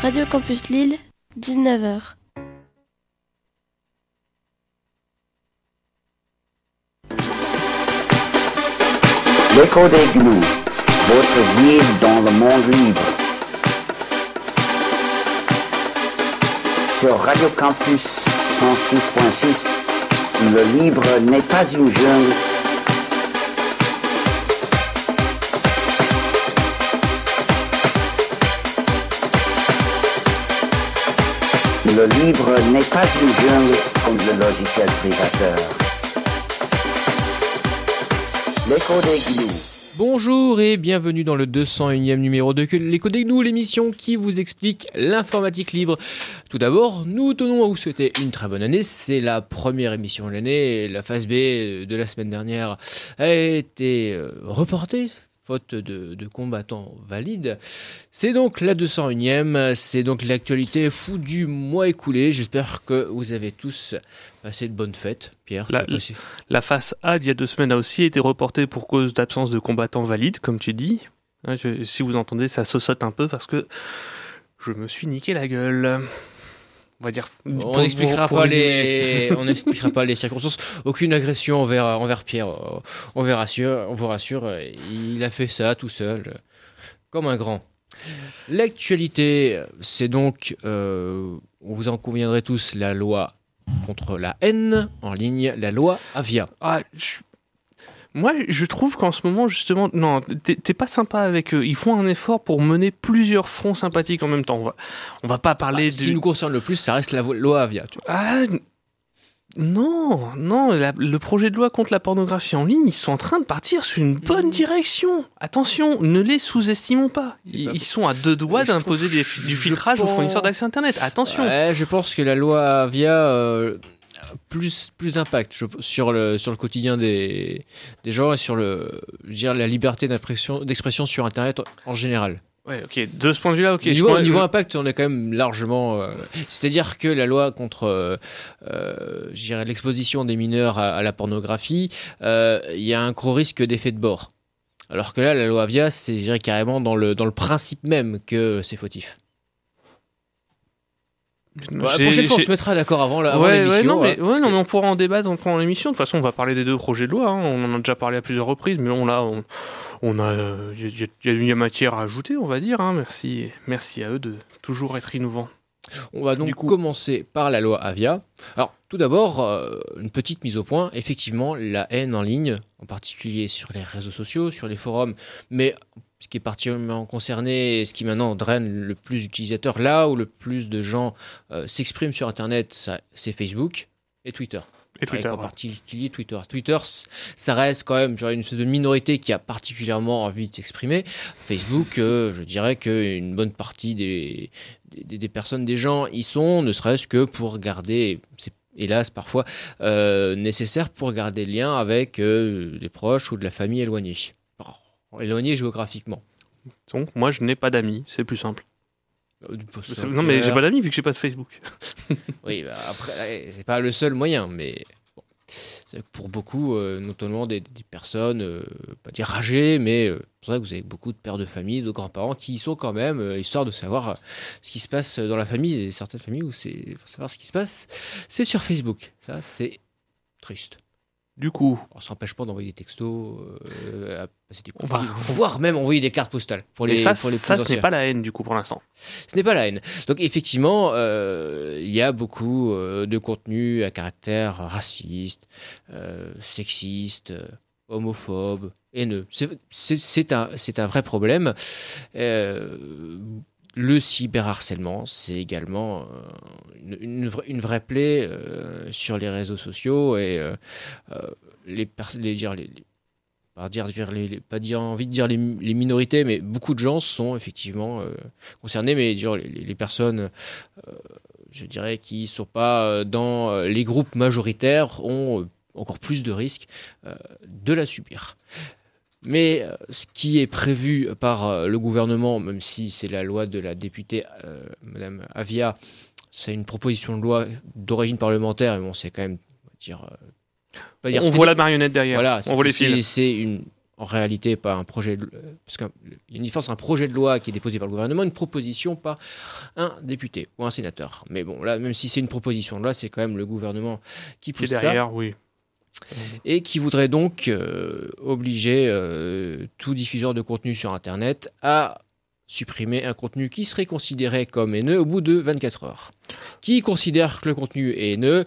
Radio Campus Lille, 19h. L'écho des gnous, votre guide dans le monde libre. Sur Radio Campus 106.6, le libre n'est pas une jungle. Le libre n'est pas une jungle comme le logiciel privateur. L'écho des. Bonjour et bienvenue dans le 201e numéro de L'écho des l'émission qui vous explique l'informatique libre. Tout d'abord, nous tenons à vous souhaiter une très bonne année. C'est la première émission de l'année. La phase B de la semaine dernière a été euh, reportée faute de, de combattants valides. C'est donc la 201e, c'est donc l'actualité fou du mois écoulé. J'espère que vous avez tous passé de bonnes fêtes. Pierre. La face A d'il y a deux semaines a aussi été reportée pour cause d'absence de combattants valides, comme tu dis. Hein, je- si vous entendez, ça saute un peu parce que je me suis niqué la gueule. On va dire. On pour- n'expliquera pas les, on n'expliquera pas les circonstances. Aucune agression envers envers Pierre. euh, On vous rassure, on vous rassure. euh, Il a fait ça tout seul, euh, comme un grand. L'actualité, c'est donc, euh, on vous en conviendrez tous, la loi contre la haine en ligne, la loi Avia. Ah, je- Moi, je trouve qu'en ce moment, justement, non, t'es pas sympa avec eux. Ils font un effort pour mener plusieurs fronts sympathiques en même temps. On va, on va pas parler Ce du- qui nous concerne le plus, ça reste la loi Avia. tu vois. Ah non, non, la- le projet de loi contre la pornographie en ligne, ils sont en train de partir sur une bonne direction. Attention, ne les sous-estimons pas. Ils, pas- ils sont à deux doigts d'imposer du filtrage aux fournisseurs d'accès Internet. Attention. Ouais, je pense que la loi Avia euh, plus, plus d'impact sur le, sur le quotidien des, des gens et sur le, je veux dire, la liberté d'expression sur Internet en général. Ouais, ok. De ce point de vue-là, ok. niveau, impact, on est quand même largement. euh, C'est-à-dire que la loi contre euh, euh, l'exposition des mineurs à, à la pornographie, euh, il y a un gros risque d'effet de bord. Alors que là, la loi Avia, c'est carrément dans le, dans le principe même que c'est fautif. Bon, la prochaine fois, on se mettra d'accord avant, la- avant ouais, l'émission. ouais, non, mais, hein, ouais, parce non, que- mais on pourra en débattre pendant l'émission. De toute façon, on va parler des deux projets de loi. hein. On en a déjà parlé à plusieurs reprises, mais on, là, on, on a, euh, il y, a- il y a une matière à ajouter, on va dire. hein. Merci, merci à eux de toujours être innovants. On va donc coup- commencer par la loi Avia. Alors, tout d'abord, euh, une petite mise au point. Effectivement, la haine en ligne, en particulier sur les réseaux sociaux, sur les forums, mais ce qui est particulièrement concerné, et ce qui maintenant draine le plus d'utilisateurs, là où le plus de gens euh, s'expriment sur Internet, c'est Facebook et Twitter. Et Twitter. En particulier Twitter. Twitter, ça reste quand même genre, une espèce de minorité qui a particulièrement envie de s'exprimer. Facebook, euh, je dirais qu'une bonne partie des, des, des personnes, des gens y sont, ne serait-ce que pour garder, c'est hélas parfois euh, nécessaire pour garder le lien avec des proches ou de la famille éloignée. Alors, éloignée géographiquement. Donc, moi, je n'ai pas d'amis, c'est plus simple. Euh, Non, mais j'ai pas d'amis vu que j'ai pas de Facebook. Oui, bah, après, c'est pas le seul moyen, mais bon. Pour beaucoup, euh, notamment des, des personnes, euh, pas dire âgées, mais euh, c'est vrai que vous avez beaucoup de pères de famille, de grands-parents qui y sont quand même, histoire de savoir ce qui se passe dans la famille. Et certaines familles où c'est savoir ce qui se passe, c'est sur Facebook. Ça, c'est triste. Du coup, On se empêche pas d'envoyer des textos, euh, des On va- voire même envoyer des cartes postales pour les, et ça, pour les ça ce n'est pas la haine, du coup, pour l'instant. Ce n'est pas la haine. Donc effectivement, euh, il y a beaucoup euh, de contenus à caractère raciste, euh, sexiste, homophobe, haineux. C'est- un, c'est un vrai problème. Le cyberharcèlement, c'est également euh, une, vraie, plaie euh, sur les réseaux sociaux et euh, les, pers- les, dire, les, les- pas envie de dire les, minorités, mais beaucoup de gens sont effectivement concernés, mais les, personnes, je dirais, qui ne sont pas dans les groupes majoritaires ont encore plus de risques de la subir. Mais euh, ce qui est prévu par euh, le gouvernement, même si c'est la loi de la députée euh, Madame Avia, c'est une proposition de loi d'origine parlementaire, mais bon, c'est quand même, on va dire, euh, pas dire On voit la marionnette derrière. voilà, on voit les fils. C'est une, en réalité pas un projet de, parce qu'il y a une différence entre un projet de loi qui est déposé par le gouvernement, une proposition par un député ou un sénateur. Mais bon, là, même si c'est une proposition de loi, c'est quand même le gouvernement qui pousse ça derrière, oui. Et qui voudrait donc euh, obliger euh, tout diffuseur de contenu sur Internet à supprimer un contenu qui serait considéré comme haineux au bout de 24 heures. Qui considère que le contenu est haineux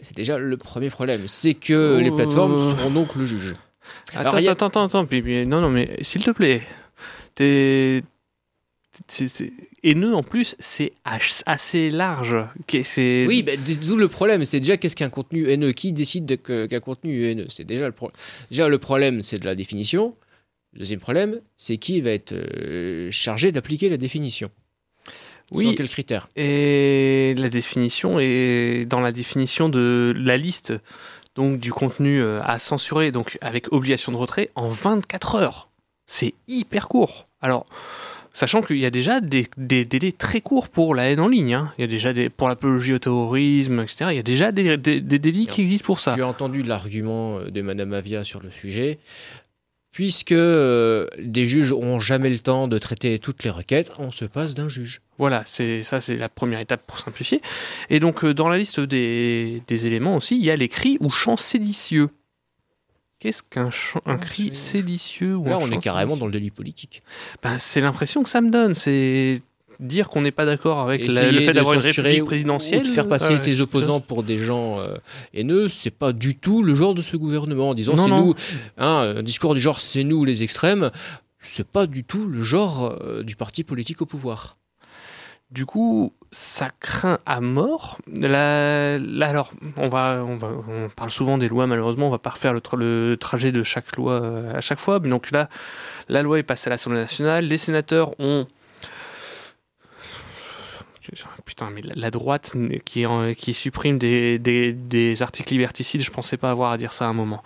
C'est déjà le premier problème. C'est que les Oh. plateformes seront donc le juge. Alors, Attends, a- attends, attends, attends, non, non, mais s'il te plaît, t'es. C'est- Haineux en plus, c'est assez large. Oui, bah, d'où le problème. C'est déjà qu'est-ce qu'un contenu haineux? Qui décide qu'un contenu est haineux? C'est déjà le problème. Déjà, le problème, c'est de la définition. Le deuxième problème, c'est qui va être euh, chargé d'appliquer la définition? Oui. Selon quels critères Et la définition est dans la définition de la liste donc du contenu euh, à censurer, donc avec obligation de retrait en 24 heures. C'est hyper court. Alors, sachant qu'il y a déjà des, des délais très courts pour la haine en ligne. hein. Il y a déjà des pour l'apologie au terrorisme, etc. Il y a déjà des, des- des délits qui existent pour ça. J'ai entendu l'argument euh, de Madame Avia sur le sujet. Puisque euh, des juges n'ont jamais le temps de traiter toutes les requêtes, on se passe d'un juge. Voilà, c'est ça, c'est la première étape pour simplifier. Et donc, euh, dans la liste des, des éléments aussi, il y a les cris ou chants séditieux. Qu'est-ce qu'un un cri séditieux ou Là, on est carrément dans le délit politique. Ben, c'est l'impression que ça me donne. C'est dire qu'on n'est pas d'accord avec la- le fait d'avoir une république présidentielle. Ou de faire passer euh, ses opposants pour des gens euh, haineux, c'est pas du tout le genre de ce gouvernement. En disant c'est nous, hein, un discours du genre c'est nous les extrêmes, c'est pas du tout le genre euh, du parti politique au pouvoir. Du coup, ça craint à mort. Là, alors, on va, on va, on parle souvent des lois. Malheureusement, on va pas refaire le, le trajet de chaque loi euh, à chaque fois. Mais donc là, la loi est passée à l'Assemblée nationale. Les sénateurs ont Putain, mais la- droite qui, supprime des, des- des articles liberticides, je pensais pas avoir à dire ça à un moment.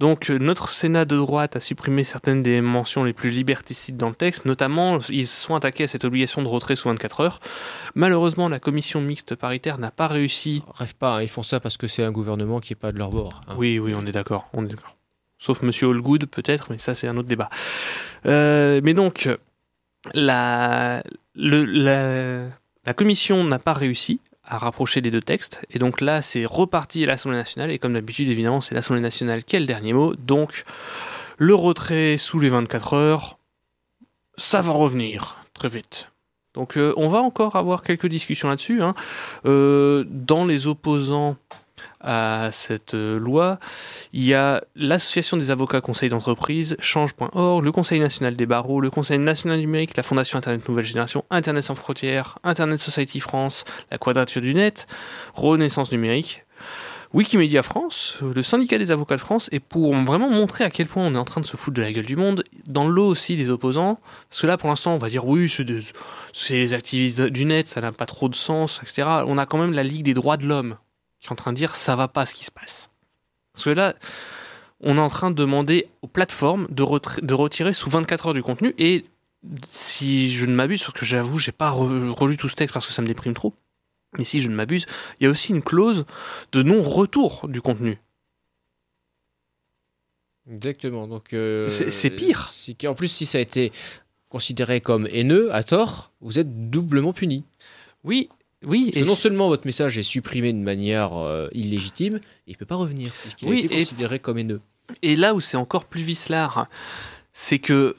Donc, euh, notre Sénat de droite a supprimé certaines des mentions les plus liberticides dans le texte, notamment, ils se sont attaqués à cette obligation de retrait sous 24 heures. Malheureusement, la commission mixte paritaire n'a pas réussi. Rêve pas, hein, ils font ça parce que c'est un gouvernement qui est pas de leur bord. hein. Oui, oui, on est d'accord, on est d'accord. Sauf Monsieur Allgood, peut-être, mais ça, c'est un autre débat. Euh, mais donc, la, le- la, la commission n'a pas réussi à rapprocher les deux textes, et donc là, c'est reparti à l'Assemblée nationale, et comme d'habitude, évidemment, c'est l'Assemblée nationale qui a le dernier mot, donc le retrait sous les 24 heures, ça va revenir très vite. Donc euh, on va encore avoir quelques discussions là-dessus. hein. Euh, dans les opposants à cette euh, loi, il y a l'Association des avocats conseils d'entreprise, change.org, le Conseil national des barreaux, le Conseil national numérique, la Fondation Internet Nouvelle Génération, Internet sans frontières, Internet Society France, la Quadrature du Net, Renaissance numérique, Wikimedia France, le syndicat des avocats de France, et pour vraiment montrer à quel point on est en train de se foutre de la gueule du monde, dans le lot aussi des opposants, parce que là pour l'instant on va dire oui, c'est les activistes du net, ça n'a pas trop de sens, etc. On a quand même la Ligue des droits de l'homme qui est en train de dire ça va pas ce qui se passe. Parce que là, on est en train de demander aux plateformes de, retirer sous 24 heures du contenu et si je ne m'abuse, parce que j'avoue, j'ai pas re- relu tout ce texte parce que ça me déprime trop. Mais si je ne m'abuse, il y a aussi une clause de non-retour du contenu. Exactement. Donc euh, C'est- c'est pire. c'est qu'en plus, si ça a été considéré comme haineux à tort, vous êtes doublement puni. Oui, oui, non seulement votre message est supprimé de manière euh, illégitime, il ne peut pas revenir, puisqu'il Oui, a été et- considéré comme haineux. Et là où c'est encore plus vicelard, c'est que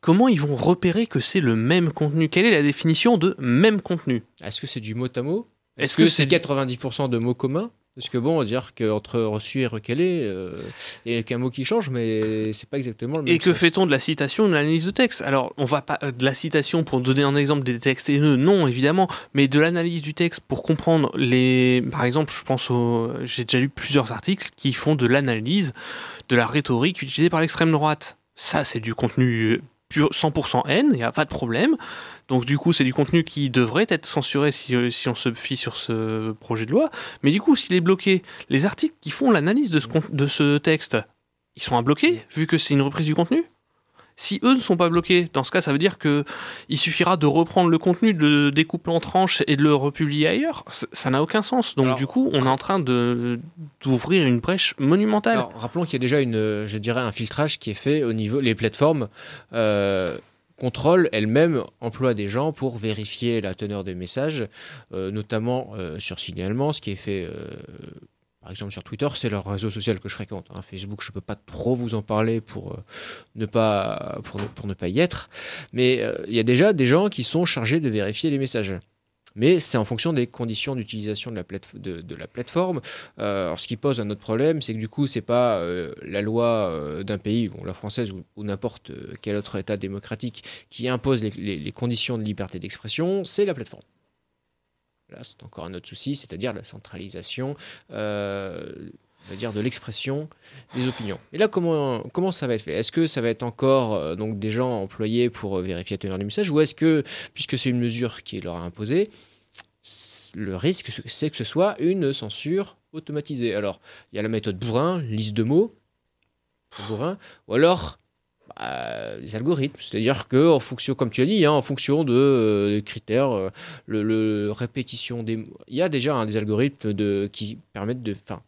comment ils vont repérer que c'est le même contenu? Quelle est la définition de même contenu? Est-ce que c'est du mot à mot? Est-ce que que, c'est c'est du- 90% de mots communs? Parce que bon, on va dire qu'entre reçu et recalé, euh, il n'y a qu'un mot qui change, mais c'est pas exactement le même Et que fait-on de la citation, de l'analyse de texte? Alors, on va pas euh, de la citation pour donner un exemple des textes haineux, non évidemment, mais de l'analyse du texte pour comprendre les. Par exemple, je pense au. J'ai déjà lu plusieurs articles qui font de l'analyse de la rhétorique utilisée par l'extrême droite. Ça, c'est du contenu euh, 100% haine, il n'y a pas de problème. Donc du coup, c'est du contenu qui devrait être censuré si, euh, si on se fie sur ce projet de loi. Mais du coup, s'il est bloqué, les articles qui font l'analyse de, ce de ce texte, ils sont à bloquer, vu que c'est une reprise du contenu? Si eux ne sont pas bloqués, dans ce cas, ça veut dire que il suffira de reprendre le contenu, de le découper en tranches et de le republier ailleurs. Ça n'a aucun sens. Donc Alors- du coup, on est en train de d'ouvrir une brèche monumentale. Alors, rappelons qu'il y a déjà une, je dirais, un filtrage qui est fait au niveau les plateformes. Euh, contrôlent elles-mêmes, emploient des gens pour vérifier la teneur des messages, euh, notamment euh, sur signalement, ce qui est fait euh, par exemple sur Twitter, c'est leur réseau social que je fréquente. hein. Facebook, je peux pas trop vous en parler pour euh, ne pas pour ne, ne pas y être, mais euh, il y a déjà des gens qui sont chargés de vérifier les messages. Mais c'est en fonction des conditions d'utilisation de, la plateforme. Euh, ce qui pose un autre problème, c'est que du coup, c'est pas euh, la loi d'un pays, bon, la française ou, n'importe quel autre État démocratique, qui impose les conditions de liberté d'expression, c'est la plateforme. Là, c'est encore un autre souci, c'est-à-dire la centralisation, euh, de l'expression des opinions. Et là, comment, ça va être fait? Est-ce que ça va être encore euh, donc des gens employés pour euh, vérifier la teneur du message, ou est-ce que, puisque c'est une mesure qui leur a imposée, le risque, c'est que ce soit une censure automatisée? Alors, il y a la méthode bourrin, liste de mots, bourrin, ou alors bah, les algorithmes. C'est-à-dire que, en fonction, comme tu as dit, hein, en fonction de, euh, des critères, euh, le, le- répétition des mots. Il y a déjà hein, des algorithmes de, qui permettent de. Enfin,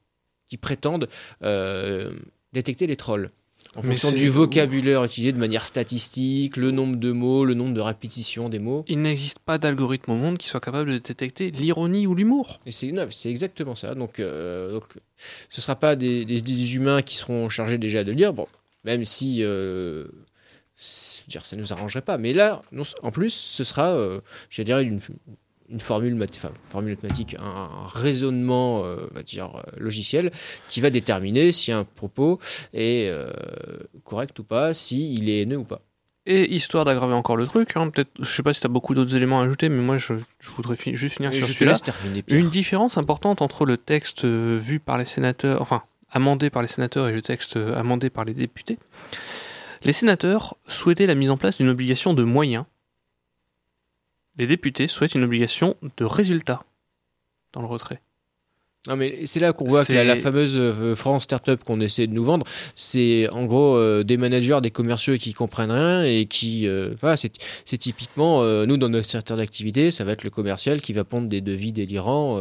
qui prétendent euh, détecter les trolls. En Mais fonction du vocabulaire utilisé de manière statistique, le nombre de mots, le nombre de répétitions des mots. Il n'existe pas d'algorithme au monde qui soit capable de détecter l'ironie ou l'humour. C'est exactement ça. Donc, euh, donc, ce ne sera pas des, des- des humains qui seront chargés déjà de lire. Bon, même si euh, dire, ça ne nous arrangerait pas. Mais là, non- en plus, ce sera, euh, je dirais, une, une formule, math- enfin, formule mathématique, un, un raisonnement euh, on va dire, logiciel qui va déterminer si un propos est correct ou pas, s'il est haineux ou pas. Et histoire d'aggraver encore le truc, hein, peut-être, je sais pas si tu as beaucoup d'autres éléments à ajouter, mais moi je, je voudrais fi- juste finir Et sur celui-là. Une différence importante entre le texte vu par les sénateurs, enfin amendé par les sénateurs et le texte euh, amendé par les députés. Les sénateurs souhaitaient la mise en place d'une obligation de moyens. Les députés souhaitent une obligation de résultat dans le retrait. Non, mais c'est là qu'on voit que la, fameuse euh, France Startup qu'on essaie de nous vendre, c'est en gros euh, des managers, des commerciaux qui comprennent rien et qui. euh, c'est typiquement, euh, nous, dans notre secteur d'activité, ça va être le commercial qui va pondre des devis délirants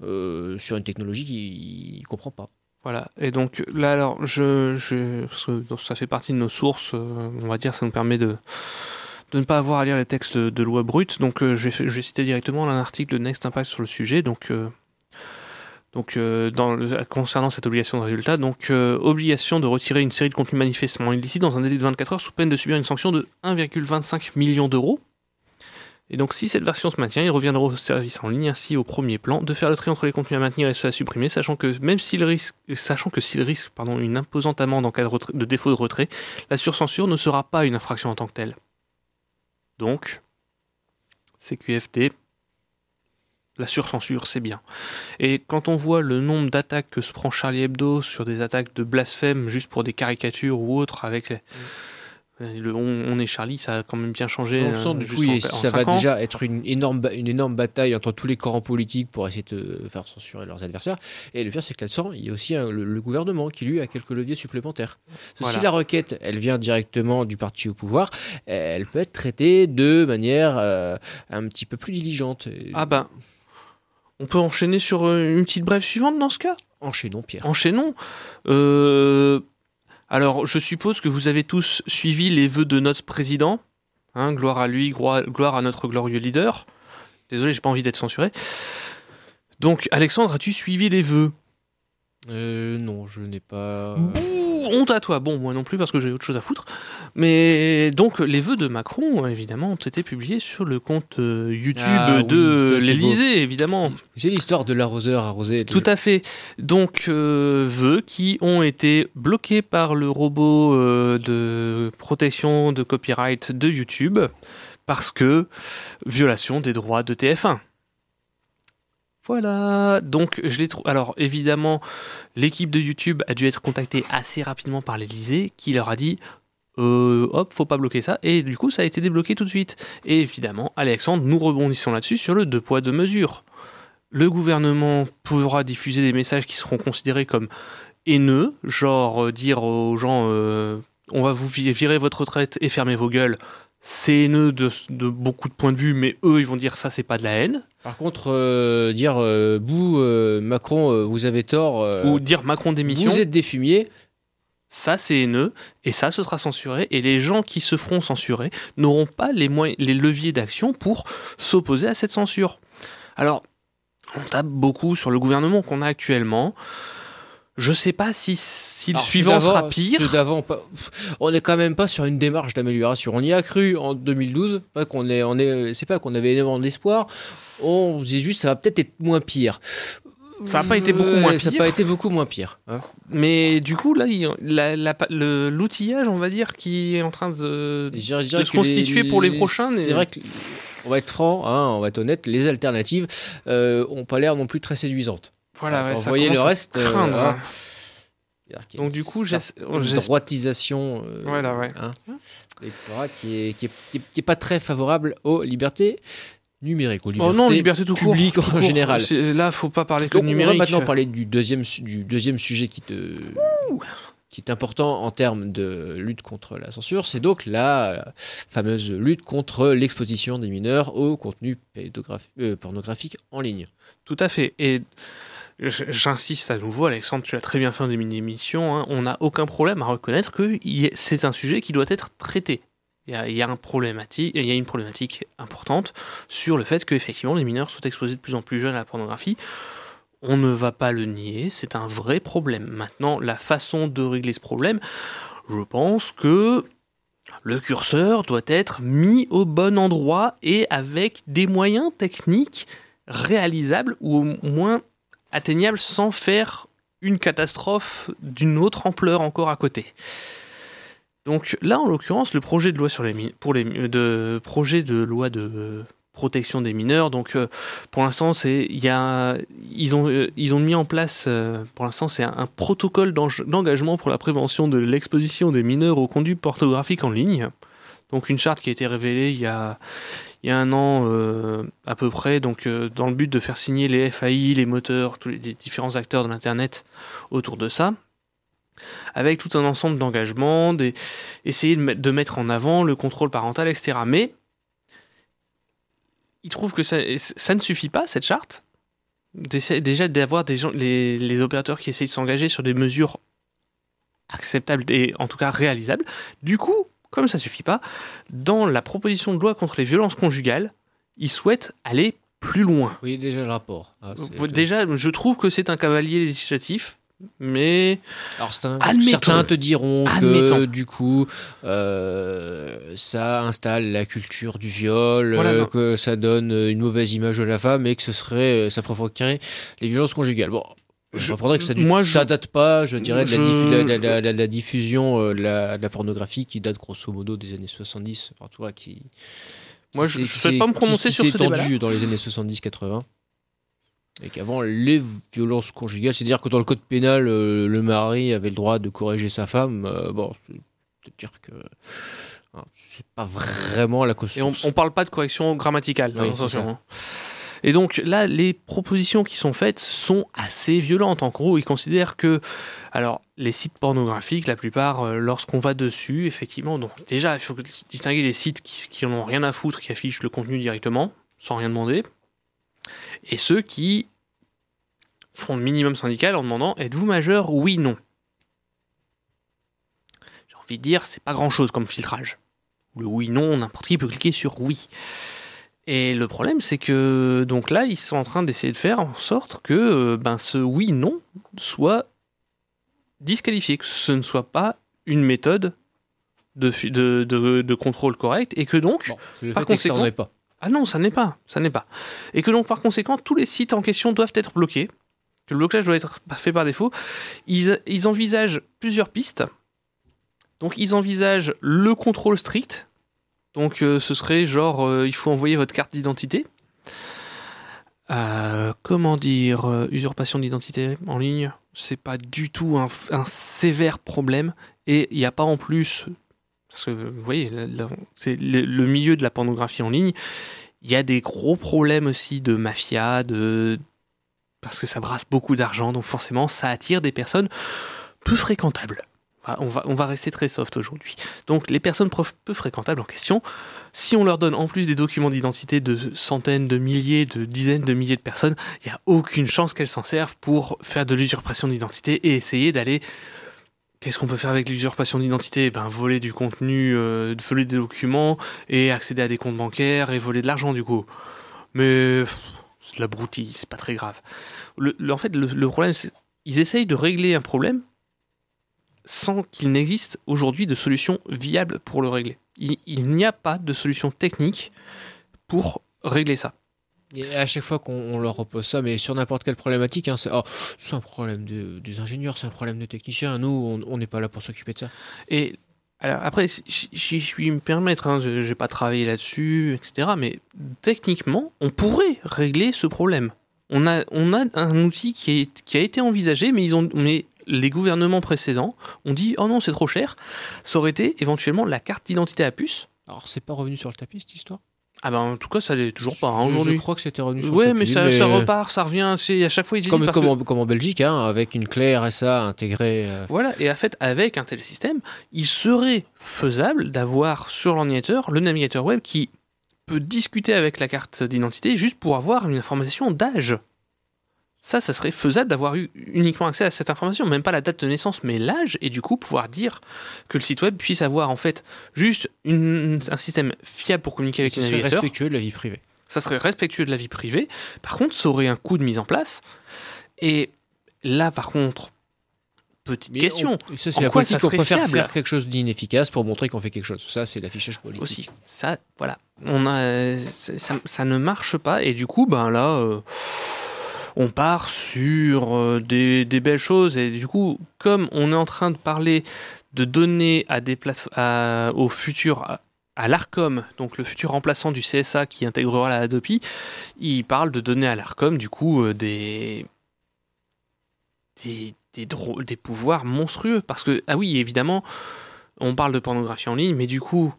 sur une technologie qu'il ne comprend pas. Voilà. Et donc là, alors, je, je, parce que ça fait partie de nos sources, euh, on va dire, ça nous permet de, de ne pas avoir à lire les textes de, loi brute. Donc euh, je, vais, citer directement un article de Next Impact sur le sujet. Donc, euh, donc dans concernant cette obligation de résultat, donc obligation de retirer une série de contenus manifestement illicites dans un délai de 24 heures sous peine de subir une sanction de 1,25 million d'euros. Et donc, si cette version se maintient, il reviendra au service en ligne, ainsi au premier plan, de faire le tri entre les contenus à maintenir et ceux à supprimer, sachant que même s'il risque, sachant que s'il risque pardon, une imposante amende en cas de, défaut de retrait, la surcensure ne sera pas une infraction en tant que telle. Donc, CQFT, la surcensure, c'est bien. Et quand on voit le nombre d'attaques que se prend Charlie Hebdo sur des attaques de blasphème juste pour des caricatures ou autres avec les- le on, on est Charlie, ça a quand même bien changé. On euh, sent, du coup, en- ça va ans. déjà être une énorme, une énorme bataille entre tous les courants politiques pour essayer de faire censurer leurs adversaires. Et le pire, c'est que là-dedans, il y a aussi le, le gouvernement qui, lui, a quelques leviers supplémentaires. Voilà. Si la requête, elle vient directement du parti au pouvoir, elle peut être traitée de manière euh, un petit peu plus diligente. Ah ben, on peut enchaîner sur euh, une petite brève suivante dans ce cas? Enchaînons, Pierre. Enchaînons. Euh, alors, je suppose que vous avez tous suivi les vœux de notre président. Hein, gloire à lui, gloire, à notre glorieux leader. Désolé, j'ai pas envie d'être censuré. Donc, Alexandre, as-tu suivi les vœux? Euh, non, je n'ai pas. Bouh, honte à toi. Bon, moi non plus parce que j'ai autre chose à foutre. Mais donc, les vœux de Macron, évidemment, ont été publiés sur le compte euh, YouTube Ah de l'Élysée, évidemment. C'est l'histoire de l'arroseur arrosé. Tout à fait. Donc, euh, vœux qui ont été bloqués par le robot euh, de protection de copyright de YouTube parce que violation des droits de TF1. Voilà, donc je l'ai trouvé. Alors évidemment, l'équipe de YouTube a dû être contactée assez rapidement par l'Elysée qui leur a dit euh, hop, faut pas bloquer ça. Et du coup, ça a été débloqué tout de suite. Et évidemment, Alexandre, nous rebondissons là-dessus sur le deux poids, deux mesures le gouvernement pourra diffuser des messages qui seront considérés comme haineux, genre euh, dire aux gens euh, on va vous vi- virer votre retraite et fermer vos gueules. C'est haineux de, de beaucoup de points de vue, mais eux, ils vont dire ça, c'est pas de la haine. Par contre, euh, dire euh, Bouh, euh, Macron, euh, vous avez tort, Ou dire Macron démission, vous êtes des fumiers, ça, c'est haineux, et ça, ce sera censuré. Et les gens qui se feront censurer n'auront pas les, les leviers d'action pour s'opposer à cette censure. Alors, on tape beaucoup sur le gouvernement qu'on a actuellement. Je sais pas si, si le Alors, suivant sera pire. d'avant, on n'est quand même pas sur une démarche d'amélioration. On y a cru en 2012, pas qu'on est, on est, c'est pas qu'on avait énormément d'espoir. On se disait juste ça va peut-être être moins pire. Ça n'a pas été beaucoup moins Ouais, Ça n'a pire. pas été beaucoup moins pire. hein. Mais du coup, là, l'outillage, on va dire, qui est en train de. Je je se constituer pour les prochains, C'est vrai que, on va être franc, hein, on va être honnête, les alternatives euh, ont pas l'air non plus très séduisantes. Voilà, ouais, Vous ça voyez le reste. euh, craindre, hein. hein. Donc, du coup, j'espère- droitisation euh, Voilà, ouais. hein, d'électorat qui est, qui, est, qui est- qui est pas très favorable aux libertés numériques, aux Oh libertés non, liberté tout court. publiques tout en général. Là, faut pas parler que Donc, de on va numérique. maintenant parler du deuxième, du deuxième sujet qui, te, qui est important en termes de lutte contre la censure. C'est donc la fameuse lutte contre l'exposition des mineurs au contenu pédograph- euh, pornographique en ligne. Tout à fait. Et j'insiste à nouveau, Alexandre, tu l'as très bien fait en début d'émission, hein, on n'a aucun problème à reconnaître que c'est un sujet qui doit être traité. Il y, a, un une problématique importante sur le fait qu'effectivement les mineurs sont exposés de plus en plus jeunes à la pornographie. On ne va pas le nier, c'est un vrai problème. Maintenant, la façon de régler ce problème, je pense que le curseur doit être mis au bon endroit et avec des moyens techniques réalisables ou au moins atteignables sans faire une catastrophe d'une autre ampleur encore à côté. Donc là, en l'occurrence, le projet de loi sur les pour les de projet de loi de protection des mineurs. Donc euh, pour l'instant, c'est il ils ont euh, ils ont mis en place euh, pour l'instant c'est un, un protocole d'eng- d'engagement pour la prévention de l'exposition des mineurs aux conduites pornographiques en ligne. Donc une charte qui a été révélée il y a il y a un an euh, à peu près, donc euh, dans le but de faire signer les FAI, les moteurs, tous les, différents acteurs de l'Internet autour de ça, avec tout un ensemble d'engagements, essayer de, mettre- en avant le contrôle parental, etc. Mais il trouve que ça, ça ne suffit pas, cette charte. Déjà d'avoir des gens, les, les opérateurs qui essayent de s'engager sur des mesures acceptables et en tout cas réalisables. Du coup, comme ça suffit pas, dans la proposition de loi contre les violences conjugales, ils souhaitent aller plus loin. Oui, déjà le rapport. Ah, Déjà, je trouve que c'est un cavalier législatif, mais Alors, un- certains te diront que du coup, euh, ça installe la culture du viol, Voilà, euh, que ça donne une mauvaise image de la femme et que ce serait, euh, ça provoquerait les violences conjugales. Bon, je, reprendrais que ça, du- moi, je- ça date pas, je dirais, de la, je- diffusion euh, de la, pornographie qui date grosso modo des années 70. Enfin, tu vois, qui. Moi, qui je- souhaite qui pas me prononcer qui sur s'est ce étendu dans les années 70-80. Et qu'avant, les violences conjugales, c'est-à-dire que dans le code pénal, euh, le mari avait le droit de corriger sa femme. euh, bon, c'est dire que hein, c'est pas vraiment la cause. Et on, on parle pas de correction grammaticale. Oui, Et donc là, les propositions qui sont faites sont assez violentes. En gros, ils considèrent que, alors, les sites pornographiques, la plupart, euh, lorsqu'on va dessus, effectivement, donc déjà, il faut distinguer les sites qui, qui en ont rien à foutre, qui affichent le contenu directement, sans rien demander, et ceux qui font le minimum syndical en demandant êtes-vous majeur Oui, non. J'ai envie de dire, c'est pas grand-chose comme filtrage. Le oui, non, n'importe qui peut cliquer sur oui. Et le problème, c'est que donc là, ils sont en train d'essayer de faire en sorte que euh, ben, ce oui, non soit disqualifié, que ce ne soit pas une méthode de, de, de- de contrôle correct, et que donc, Bon, c'est le par fait est que ça conséquent- est pas. ah non, ça n'est pas, ça n'est pas. Et que donc, par conséquent, tous les sites en question doivent être bloqués, que le blocage doit être fait par défaut. Ils, ils envisagent plusieurs pistes. Donc, ils envisagent le contrôle strict. Donc, euh, ce serait genre, euh, il faut envoyer votre carte d'identité. Euh, comment dire, usurpation d'identité en ligne, c'est pas du tout un, sévère problème. Et il n'y a pas en plus, parce que vous voyez, c'est le, le milieu de la pornographie en ligne, il y a des gros problèmes aussi de mafia, de parce que ça brasse beaucoup d'argent, donc forcément ça attire des personnes peu fréquentables. Ah, on, va, rester très soft aujourd'hui. Donc les personnes peu fréquentables en question, si on leur donne en plus des documents d'identité de centaines, de milliers, de dizaines de milliers de personnes, il n'y a aucune chance qu'elles s'en servent pour faire de l'usurpation d'identité et essayer d'aller... Qu'est-ce qu'on peut faire avec l'usurpation d'identité? Ben, Voler du contenu, euh, voler des documents et accéder à des comptes bancaires et voler de l'argent du coup. Mais c'est de la broutille, c'est pas très grave. En fait, le, le problème, c'est ils essayent de régler un problème sans qu'il n'existe aujourd'hui de solution viable pour le régler. Il, il n'y a pas de solution technique pour régler ça. Et à chaque fois qu'on on leur repose ça, mais sur n'importe quelle problématique, hein, c'est oh, c'est un problème de- des ingénieurs, c'est un problème de techniciens. Nous, on on n'est pas là pour s'occuper de ça. Et alors après, si, si je puis me permettre, hein, je n'ai pas travaillé là-dessus, etc. Mais techniquement, on pourrait régler ce problème. On a, on a un outil qui, est, qui a été envisagé, mais, ils ont, mais les gouvernements précédents ont dit oh non, c'est trop cher. Ça aurait été éventuellement la carte d'identité à puce. Alors, c'est pas revenu sur le tapis cette histoire? Ah ben en tout cas, ça l'est toujours pas hein, Je- aujourd'hui. Je crois que c'était revenu sur Ouais, le mais tapis. ça, ça repart, ça revient. C'est à chaque fois ils hésitent Comme, parce comme, que- en, comme en Belgique, hein, avec une clé RSA intégrée. euh, Voilà, et en fait, avec un tel système, il serait faisable d'avoir sur l'ordinateur le navigateur web qui peut discuter avec la carte d'identité juste pour avoir une information d'âge. Ça, ça serait faisable d'avoir eu uniquement accès à cette information, même pas la date de naissance, mais l'âge, et du coup pouvoir dire que le site web puisse avoir en fait juste une- un système fiable pour communiquer avec ce le serait navigateur. respectueux de la vie privée. Ça serait respectueux de la vie privée. Par contre, ça aurait un coût de mise en place. Et là, par contre, petite Mais question on- ça, c'est En la quoi ça politique. On serait préfère fiable faire quelque chose d'inefficace pour montrer qu'on fait quelque chose. Ça, c'est l'affichage politique. aussi. Ça, voilà. On a, ça, ça ne marche pas. Et du coup, ben là, euh, on part sur euh, des, belles choses. Et du coup, comme on est en train de parler de donner à des plateformes, au futur, à, à l'ARCOM, donc le futur remplaçant du CSA qui intégrera la Adopi, il parle de donner à l'ARCOM, du coup, euh, des, des, des, des pouvoirs monstrueux. Parce que, ah oui, évidemment, on parle de pornographie en ligne, mais du coup,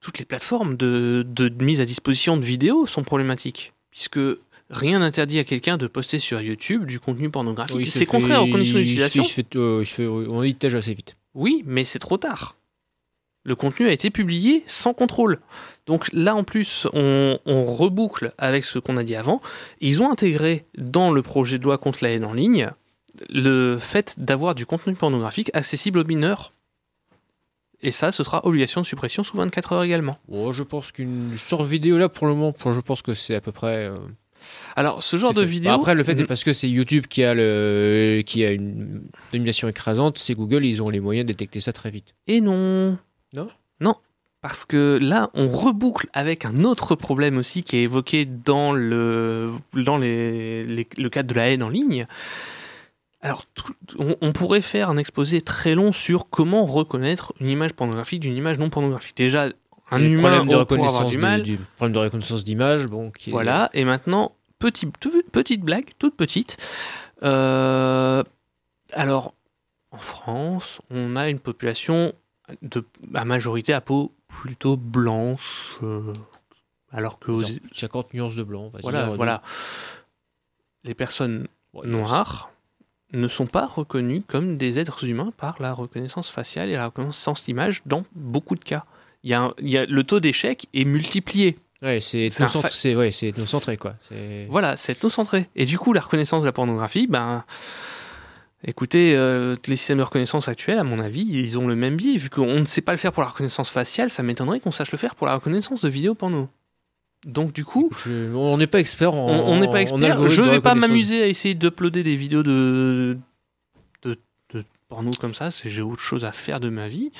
toutes les plateformes de mise à disposition de vidéos sont problématiques. Puisque rien n'interdit à quelqu'un de poster sur YouTube du contenu pornographique. Oui, c'est contraire aux conditions d'utilisation. euh, fait- On assez vite. Oui, mais c'est trop tard. Le contenu a été publié sans contrôle. Donc là, en plus, on, on reboucle avec ce qu'on a dit avant. Ils ont intégré dans le projet de loi contre la haine en ligne le fait d'avoir du contenu pornographique accessible aux mineurs. Et ça, ce sera obligation de suppression sous 24 heures également. Oh, je pense qu'une vidéo là, pour le moment, je pense que c'est à peu près. euh, Alors, ce genre de fait. vidéo. Après, le fait est Mhm. parce que c'est YouTube qui a le qui a une domination écrasante, c'est Google, ils ont les moyens de détecter ça très vite. Et non. Non? Non. Parce que là, on reboucle avec un autre problème aussi qui est évoqué dans le, dans les, les- le cadre de la haine en ligne. Alors, tout- on, on pourrait faire un exposé très long sur comment reconnaître une image pornographique d'une image non pornographique. Déjà, un humain problème de reconnaissance du de- mal. du problème de reconnaissance d'image, bon, qui est- Voilà, et maintenant, petit, tout- petite blague, toute petite. Euh, alors, en France, on a une population de à majorité à peau plutôt blanche, euh, alors que aux- Genre 50 nuances de blanc. on va voilà, dire. voilà, les personnes Ouais, noires ne sont pas reconnues comme des êtres humains par la reconnaissance faciale et la reconnaissance d'image dans beaucoup de cas. Il y a, un- il y a- le taux d'échec est multiplié. Ouais, c'est ethnocentré, ouais, ethnocentré, quoi. Voilà, c'est etnocentré. Et du coup, la reconnaissance de la pornographie, ben, écoutez, euh, les systèmes de reconnaissance actuels, à mon avis, ils ont le même biais. Vu qu'on ne sait pas le faire pour la reconnaissance faciale, ça m'étonnerait qu'on sache le faire pour la reconnaissance de vidéos porno. Donc du coup, Je- on n'est pas expert en. on n'est pas en expert. algorithme Je vais pas m'amuser à essayer d'uploader des vidéos de porno comme ça. J'ai autre chose à faire de ma vie.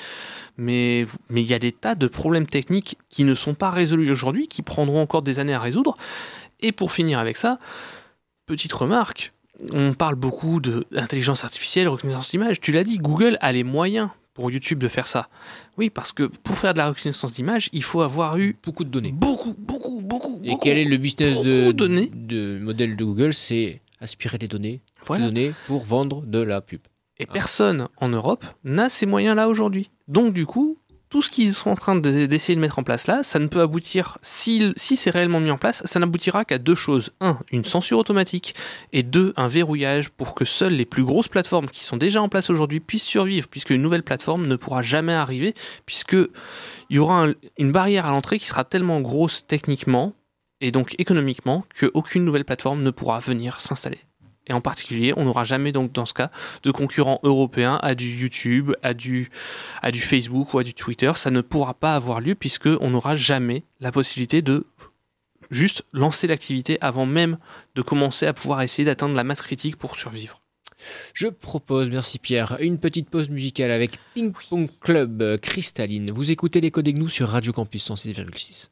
Mais mais il y a des tas de problèmes techniques qui ne sont pas résolus aujourd'hui, qui prendront encore des années à résoudre. Et pour finir avec ça, petite remarque. On parle beaucoup d'intelligence artificielle, reconnaissance d'image. Tu l'as dit, Google a les moyens pour YouTube de faire ça. Oui, parce que pour faire de la reconnaissance d'image, il faut avoir eu Beaucoup de données. beaucoup, beaucoup, beaucoup. Et beaucoup. quel est le business de, de données. de modèle de Google? C'est aspirer des données, Voilà. des données pour vendre de la pub. Et personne en Europe n'a ces moyens-là aujourd'hui. Donc du coup, tout ce qu'ils sont en train de- d'essayer de mettre en place là, ça ne peut aboutir, si, c'est réellement mis en place, ça n'aboutira qu'à deux choses. Un, une censure automatique, et deux, un verrouillage pour que seules les plus grosses plateformes qui sont déjà en place aujourd'hui puissent survivre, puisque une nouvelle plateforme ne pourra jamais arriver, puisque il y aura un- une barrière à l'entrée qui sera tellement grosse techniquement et donc économiquement qu'aucune nouvelle plateforme ne pourra venir s'installer. Et en particulier, on n'aura jamais donc dans ce cas de concurrents européens à du YouTube, à du, à du Facebook ou à du Twitter. Ça ne pourra pas avoir lieu puisque on n'aura jamais la possibilité de juste lancer l'activité avant même de commencer à pouvoir essayer d'atteindre la masse critique pour survivre. Je propose, merci Pierre, une petite pause musicale avec Ping Pong Club euh, Cristalline. Vous écoutez les codes Gnous sur Radio Campus 106,6.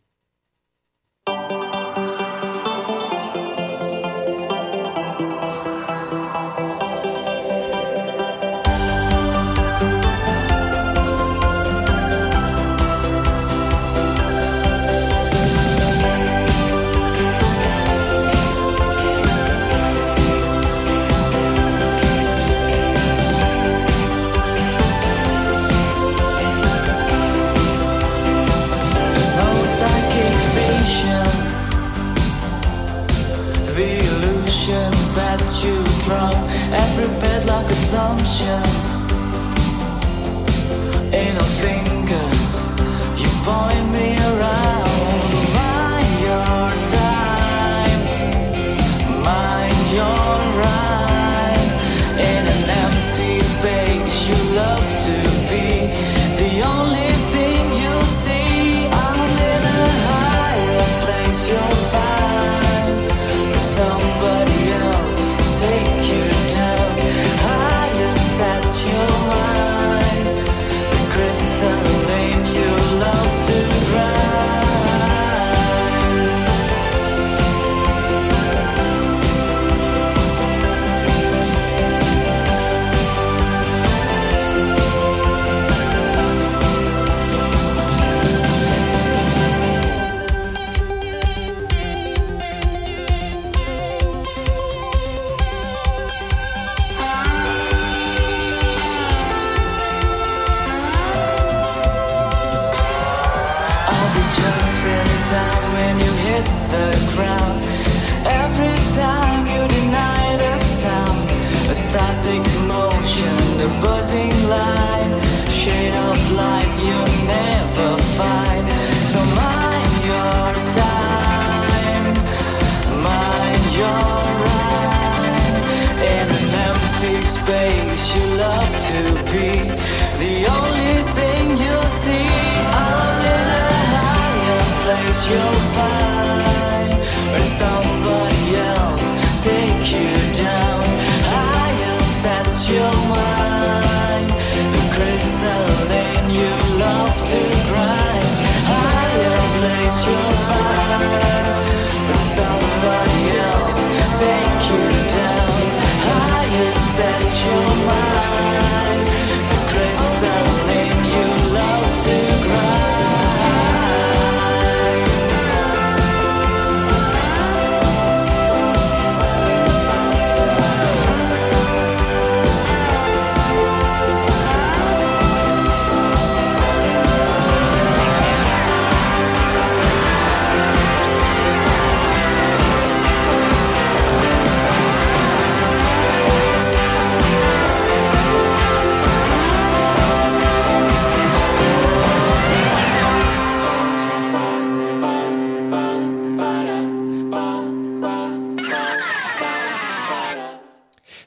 却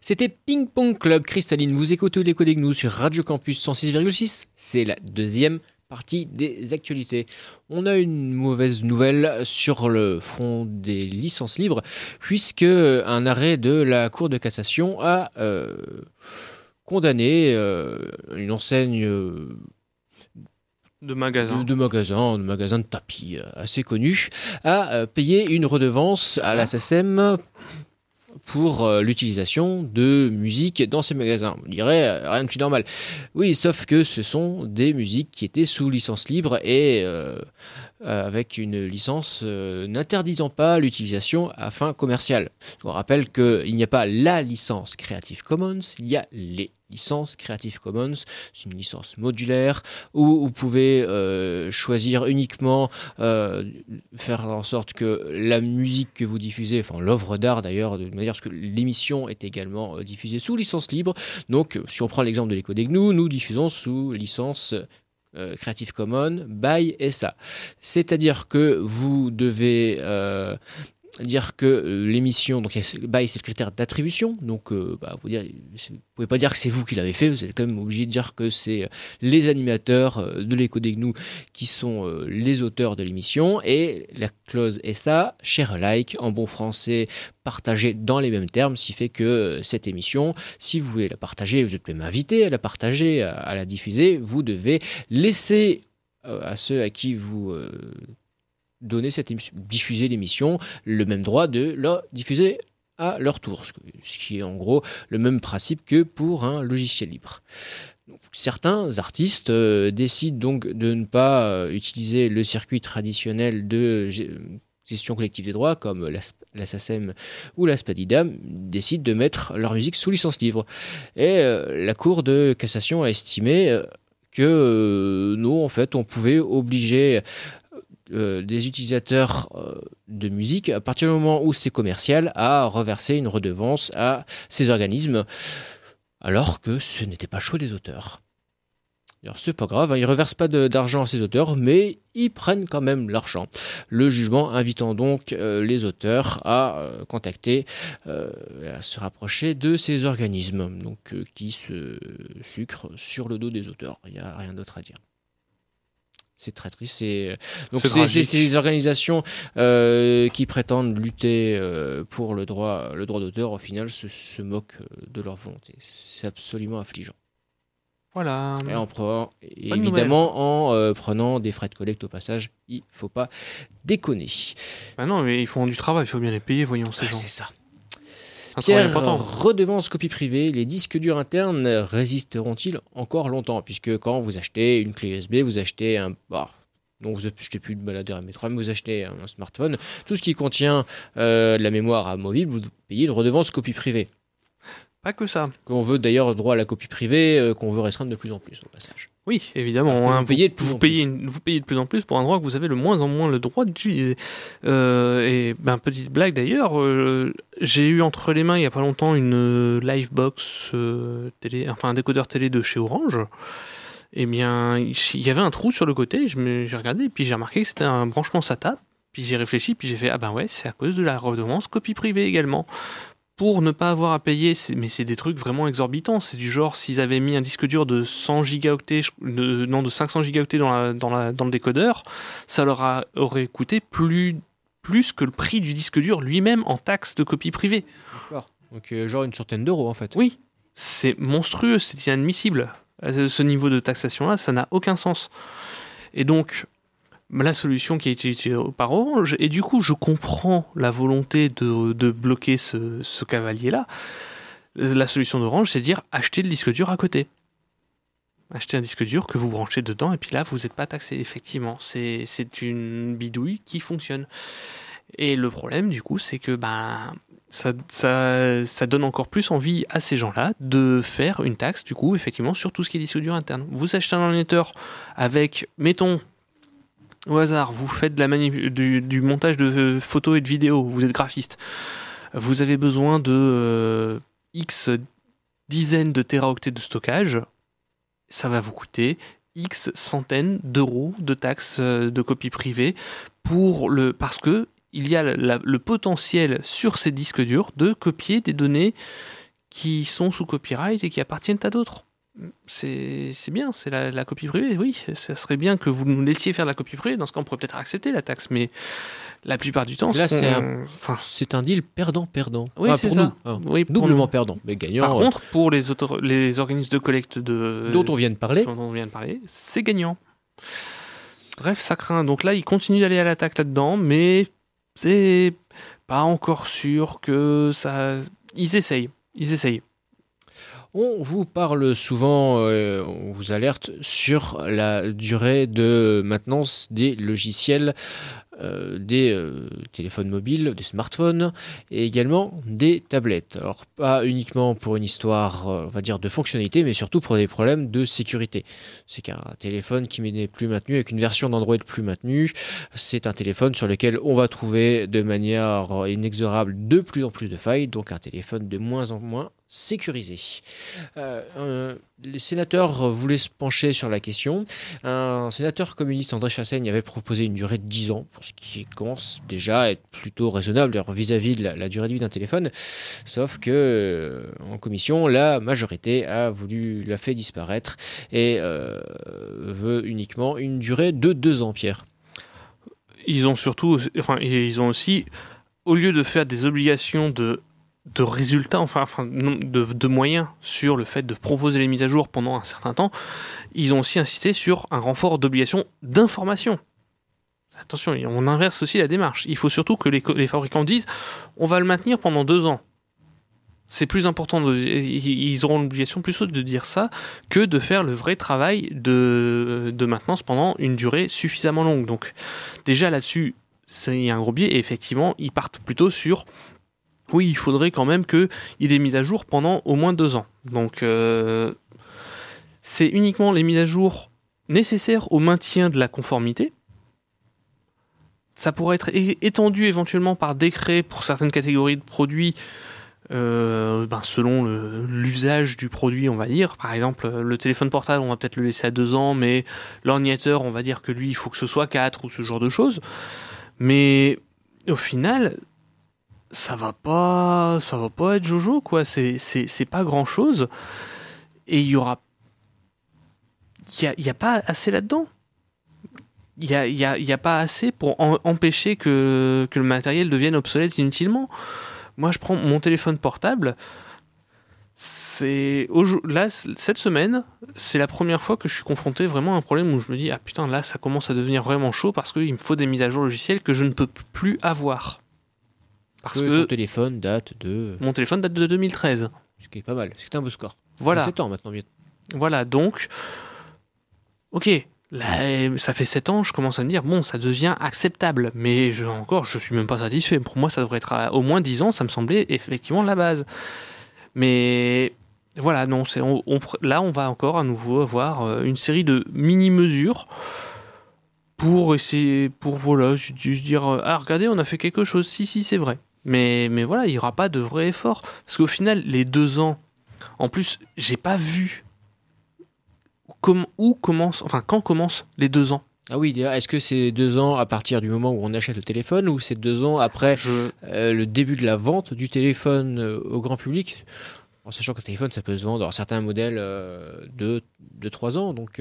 C'était Ping Pong Club Cristalline. Vous écoutez les codes Gnous sur Radio Campus 106,6. C'est la deuxième partie des actualités. On a une mauvaise nouvelle sur le front des licences libres, puisque un arrêt de la Cour de cassation a euh, condamné euh, une enseigne euh, De magasin. de, de magasins, de magasins de tapis euh, assez connus, à payer une redevance à la SACEM pour euh, l'utilisation de musique dans ces magasins. On dirait euh, rien de plus normal. Oui, sauf que ce sont des musiques qui étaient sous licence libre et euh, avec une licence euh, n'interdisant pas l'utilisation à fin commerciale. On rappelle qu'il n'y a pas la licence Creative Commons, il y a les licences Creative Commons. C'est une licence modulaire où vous pouvez euh, choisir uniquement euh, faire en sorte que la musique que vous diffusez, enfin l'œuvre d'art d'ailleurs, de manière à ce que l'émission est également euh, diffusée sous licence libre. Donc, euh, si on prend l'exemple de l'écho des GNU, nous diffusons sous licence euh, Creative Commons by SA. C'est-à-dire que vous devez euh, dire que euh, l'émission, donc il y a- by c'est le critère d'attribution, donc euh, bah, vous dire, vous pouvez pas dire que c'est vous qui l'avez fait, vous êtes quand même obligé de dire que c'est euh, les animateurs de l'écho des GNU qui sont les auteurs de l'émission et la clause SA, share alike, en bon français, partagée dans les mêmes termes, ce qui fait que cette émission, si vous voulez la partager, vous êtes même invité à la partager, à, la diffuser, vous devez laisser à ceux à qui vous donnez cette émission, diffuser l'émission, le même droit de la diffuser à leur tour, ce qui est en gros le même principe que pour un logiciel libre. Certains artistes euh, décident donc de ne pas euh, utiliser le circuit traditionnel de gestion collective des droits comme la, la SACEM ou la SPADIDAM décident de mettre leur musique sous licence libre. Et euh, la Cour de cassation a estimé que nous, en fait, on pouvait obliger euh, des utilisateurs euh, de musique, à partir du moment où c'est commercial, à reverser une redevance à ces organismes, alors que ce n'était pas choix des auteurs. Alors c'est pas grave, hein, ils reversent pas d'argent à ces auteurs, mais ils prennent quand même l'argent. Le jugement invitant donc euh, les auteurs à contacter, à se rapprocher de ces organismes, donc qui se sucrent sur le dos des auteurs. Il n'y a rien d'autre à dire. C'est très triste. c'est- Donc C'est ces organisations euh, qui prétendent lutter euh, pour le droit, le droit d'auteur, au final, se, se moquent euh, de leur volonté. C'est absolument affligeant. Voilà. Et, en prenant- évidemment, en euh, prenant des frais de collecte au passage, il faut pas déconner. Bah non, mais ils font du travail, il faut bien les payer, voyons ces Ah, gens. c'est ça. Pierre, redevance copie privée, les disques durs internes résisteront-ils encore longtemps? Puisque quand vous achetez une clé USB, vous achetez un... Bah, non, vous achetez plus de baladeur MP3, mais vous achetez un smartphone. Tout ce qui contient euh, de la mémoire amovible, vous payez une redevance copie privée. Pas que ça. Qu'on veut d'ailleurs droit à la copie privée, euh, qu'on veut restreindre de plus en plus au passage. Oui, évidemment. Hein, vous payez de plus vous en payez, plus. une- vous payez de plus en plus pour un droit que vous avez le moins en moins le droit d'utiliser. Euh, et ben, petite blague d'ailleurs, euh, j'ai eu entre les mains il y a pas longtemps une Livebox télé, enfin un décodeur télé de chez Orange. Eh bien, il y avait un trou sur le côté, je me- j'ai regardé, et puis j'ai remarqué que c'était un branchement SATA. Puis j'ai réfléchi, puis j'ai fait Ah ben ouais, c'est à cause de la redevance copie privée également. Pour ne pas avoir à payer, mais c'est des trucs vraiment exorbitants. C'est du genre, s'ils avaient mis un disque dur de 100 gigaoctets, de- non, de 500 gigaoctets dans, la- dans, la- dans le décodeur, ça leur a- aurait coûté plus, plus que le prix du disque dur lui-même en taxes de copie privée. D'accord. Donc euh, genre une centaine d'euros en fait. Oui, c'est monstrueux, c'est inadmissible. À ce ce niveau de taxation-là, ça n'a aucun sens. Et donc, la solution qui a été utilisée par Orange, et du coup, je comprends la volonté de, de bloquer ce, ce cavalier-là. La solution d'Orange, c'est de dire acheter le disque dur à côté. Acheter un disque dur que vous branchez dedans, et puis là, vous n'êtes pas taxé. Effectivement, c'est une bidouille qui fonctionne. Et le problème, du coup, c'est que ben, ça, ça, ça donne encore plus envie à ces gens-là de faire une taxe, du coup, effectivement, sur tout ce qui est disque dur interne. Vous achetez un ordinateur avec, mettons, au hasard, vous faites de la du, du montage de photos et de vidéos, vous êtes graphiste, vous avez besoin de euh, X dizaines de téraoctets de stockage, ça va vous coûter X centaines d'euros de taxes euh, de copie privée pour le, parce que il y a la- le potentiel sur ces disques durs de copier des données qui sont sous copyright et qui appartiennent à d'autres. C'est bien, c'est la, la copie privée, oui. Ça serait bien que vous nous laissiez faire de la copie privée. Dans ce cas, on pourrait peut-être accepter la taxe, mais la plupart du temps, Là, c'est un- enfin, C'est un deal perdant-perdant. Oui, Ah, c'est ça. nous, oui, Doublement nous. perdant, mais gagnant. Par euh, contre, pour les, organismes de collecte de, dont on vient de parler. dont on vient de parler, c'est gagnant. Bref, ça craint. Donc là, ils continuent d'aller à l'attaque là-dedans, mais c'est pas encore sûr que ça. Ils essayent. Ils essayent. On vous parle souvent, euh, on vous alerte sur la durée de maintenance des logiciels euh, des euh, téléphones mobiles, des smartphones et également des tablettes. Alors pas uniquement pour une histoire, on va dire, de fonctionnalité, mais surtout pour des problèmes de sécurité. C'est qu'un téléphone qui n'est plus maintenu, avec une version d'Android plus maintenue, c'est un téléphone sur lequel on va trouver de manière inexorable de plus en plus de failles, donc un téléphone de moins en moins sécurisé. Euh, les sénateurs voulaient se pencher sur la question. Un sénateur communiste, André Chassaigne, avait proposé une durée de 10 ans, ce qui commence déjà à être plutôt raisonnable vis-à-vis de la, la durée de vie d'un téléphone. Sauf que euh, en commission, la majorité a voulu la fait disparaître et euh, veut uniquement une durée de 2 ans, Pierre. Ils ont surtout, enfin, ils ont aussi, au lieu de faire des obligations de de résultats, enfin, enfin de, de moyens sur le fait de proposer les mises à jour pendant un certain temps, ils ont aussi insisté sur un renfort d'obligation d'information. Attention, on inverse aussi la démarche. Il faut surtout que les, les fabricants disent on va le maintenir pendant deux ans. C'est plus important, ils auront l'obligation plutôt de dire ça que de faire le vrai travail de, de maintenance pendant une durée suffisamment longue. Donc déjà là-dessus, il y a un gros biais et effectivement, ils partent plutôt sur oui, il faudrait quand même qu'il ait mises à jour pendant au moins deux ans. Donc, euh, c'est uniquement les mises à jour nécessaires au maintien de la conformité. Ça pourrait être étendu éventuellement par décret pour certaines catégories de produits, euh, ben, selon l'usage du produit, on va dire. Par exemple, le téléphone portable, on va peut-être le laisser à deux ans, mais l'ordinateur, on va dire que lui, il faut que ce soit quatre ou ce genre de choses. Mais au final, ça va pas ça va pas être jojo quoi. C'est c'est pas grand chose et il y aura il y a, y a pas assez là-dedans. Il y a, y, a, y a pas assez pour en- empêcher que, que le matériel devienne obsolète inutilement. Moi je prends mon téléphone portable. C'est là cette semaine c'est la première fois que je suis confronté vraiment à un problème où je me dis ah putain là ça commence à devenir vraiment chaud parce qu'il me faut des mises à jour logicielles que je ne peux plus avoir parce que, que ton téléphone date de. mon téléphone date de 2013. Ce qui est pas mal. C'est un beau score. Voilà. 7 ans maintenant, bien. Voilà, donc, ok, là, ça fait 7 ans, je commence à me dire, bon, ça devient acceptable, mais je, encore, je suis même pas satisfait. Pour moi, ça devrait être à au moins 10 ans, ça me semblait effectivement la base. Mais voilà, non, c'est, on, on pr- là, on va encore à nouveau avoir euh, une série de mini-mesures pour essayer, pour voilà, juste juste dire, euh, ah, regardez, on a fait quelque chose, si, si, c'est vrai. Mais, mais voilà, il n'y aura pas de vrai effort. Parce qu'au final, les deux ans, en plus, j'ai pas vu com- où commence, enfin quand commencent les deux ans. Ah oui, est-ce que c'est deux ans à partir du moment où on achète le téléphone ou c'est deux ans après Je, euh, le début de la vente du téléphone euh, au grand public? En sachant que le téléphone, ça peut se vendre, alors certains modèles euh, de, de 3 ans. Donc,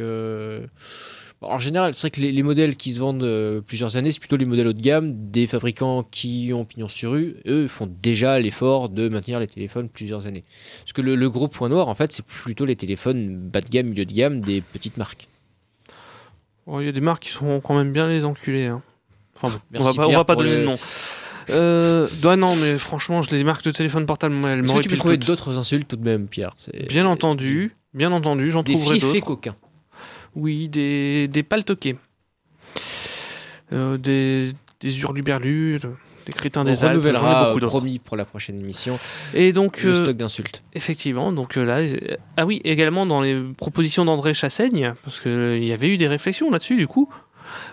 en général, c'est vrai que les, les modèles qui se vendent euh, plusieurs années, c'est plutôt les modèles haut de gamme des fabricants qui ont pignon sur rue. Eux font déjà l'effort de maintenir les téléphones plusieurs années. Parce que le, le gros point noir, en fait, c'est plutôt les téléphones bas de gamme, milieu de gamme des petites marques. oh, il y a des marques qui sont quand même bien les enculés. hein. Enfin bon, on va pas, on va pas donner le- de nom. Euh, ouais, non, mais franchement, je- les marques de téléphone portable, elles Est-ce que tu peux trouver d'autres insultes tout de même, Pierre? Bien entendu, bien entendu, j'en Des trouverai d'autres. coquins. Oui, des, des paltoqués. Euh, des, des hurluberlus, des crétins On des Alpes, renouvellera, beaucoup euh, promis, pour la prochaine émission, Et donc, le euh, stock d'insultes. Effectivement, donc là, ah oui, également dans les propositions d'André Chassaigne, parce qu'il y avait eu des réflexions là-dessus du coup.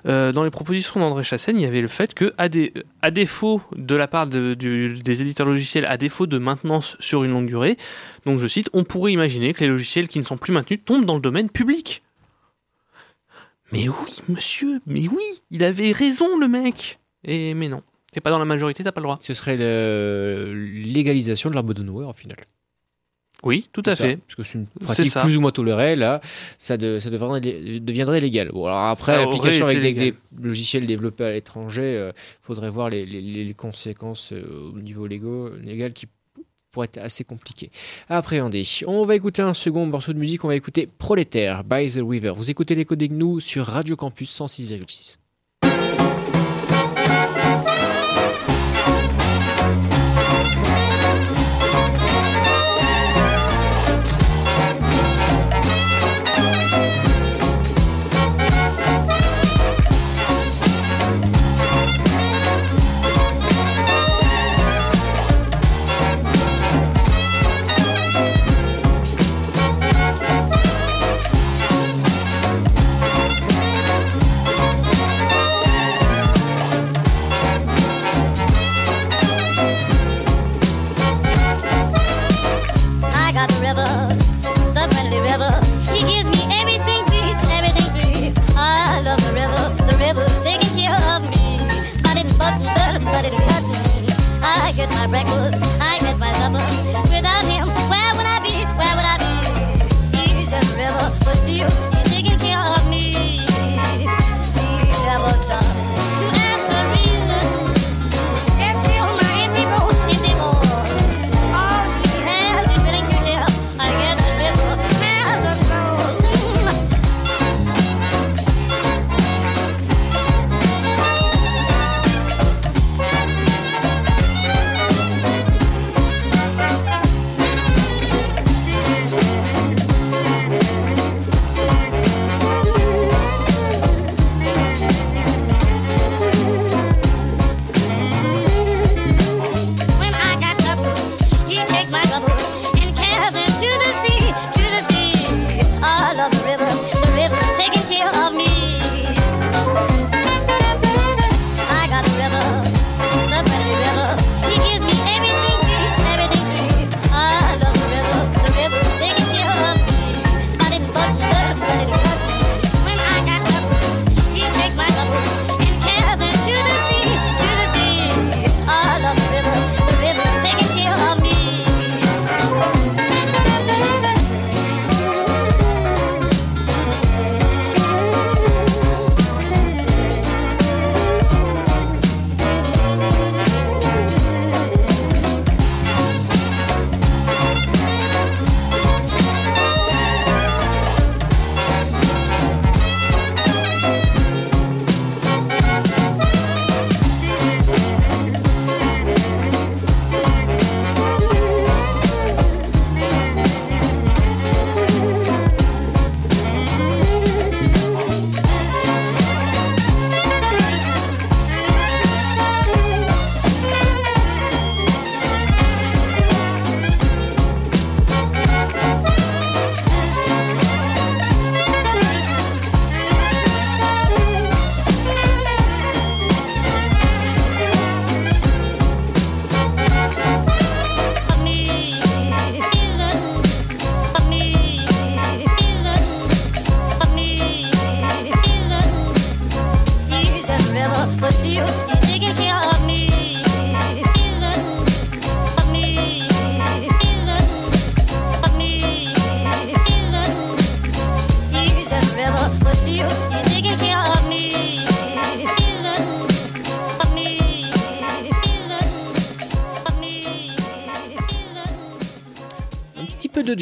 euh, dans les propositions d'André Chassaigne, il y avait le fait que, à, dé- à défaut de la part de- du- des éditeurs logiciels, à défaut de maintenance sur une longue durée, donc je cite, on pourrait imaginer que les logiciels qui ne sont plus maintenus tombent dans le domaine public. Mais oui, monsieur, mais oui, il avait raison le mec. Et mais non, t'es pas dans la majorité, t'as pas le droit. Ce serait le- légalisation de l'abandonware au final. Oui, tout à ça, fait. Parce que c'est une pratique plus ou moins tolérée, là, ça, de- ça deviendrait, deviendrait légal. Bon, alors après, l'application avec des, logiciels développés à l'étranger, il faudrait voir les, les- les conséquences euh, au niveau légal qui pourraient être assez compliquées à appréhender. On va écouter un second morceau de musique, on va écouter Prolétaire by The River. Vous écoutez l'écho des gnous sur Radio Campus 106,6.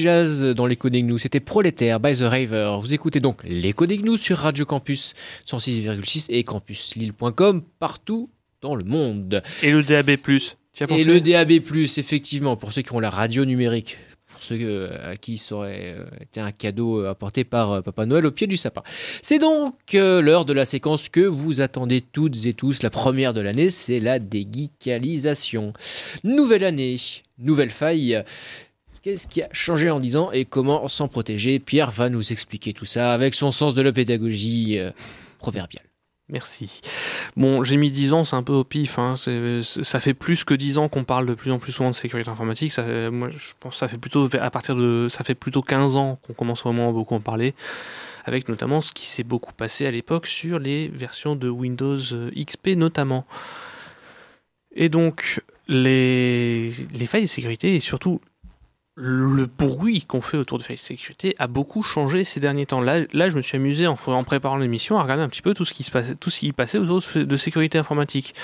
Jazz dans l'écho des gnous. C'était Prolétaire by The Raver. Vous écoutez donc l'écho des gnous sur Radio Campus 106,6 et campuslille.com partout dans le monde. Et le DAB+. Et le DAB+, effectivement, pour ceux qui ont la radio numérique. Pour ceux euh, à qui ça aurait euh, été un cadeau euh, apporté par Papa Noël au pied du sapin. C'est donc l'heure de la séquence que vous attendez toutes et tous. La première de l'année, c'est la déguicalisation. Nouvelle année, nouvelle faille. Qu'est-ce qui a changé en 10 ans et comment s'en protéger Pierre va nous expliquer tout ça avec son sens de la pédagogie euh, proverbiale. Merci. Bon, j'ai mis 10 ans, c'est un peu au pif. hein. Ça fait plus que 10 ans qu'on parle de plus en plus souvent de sécurité informatique. Ça, moi, je pense que ça fait plutôt à partir de, ça fait plutôt 15 ans qu'on commence vraiment à beaucoup en parler, avec notamment ce qui s'est beaucoup passé à l'époque sur les versions de Windows euh, XP notamment. Et donc les failles de sécurité et surtout le bruit qu'on fait autour de de sécurité a beaucoup changé ces derniers temps. Là, je me suis amusé en, préparant l'émission à regarder un petit peu tout ce qui se passait, tout ce qui passait autour de, de sécurité informatique.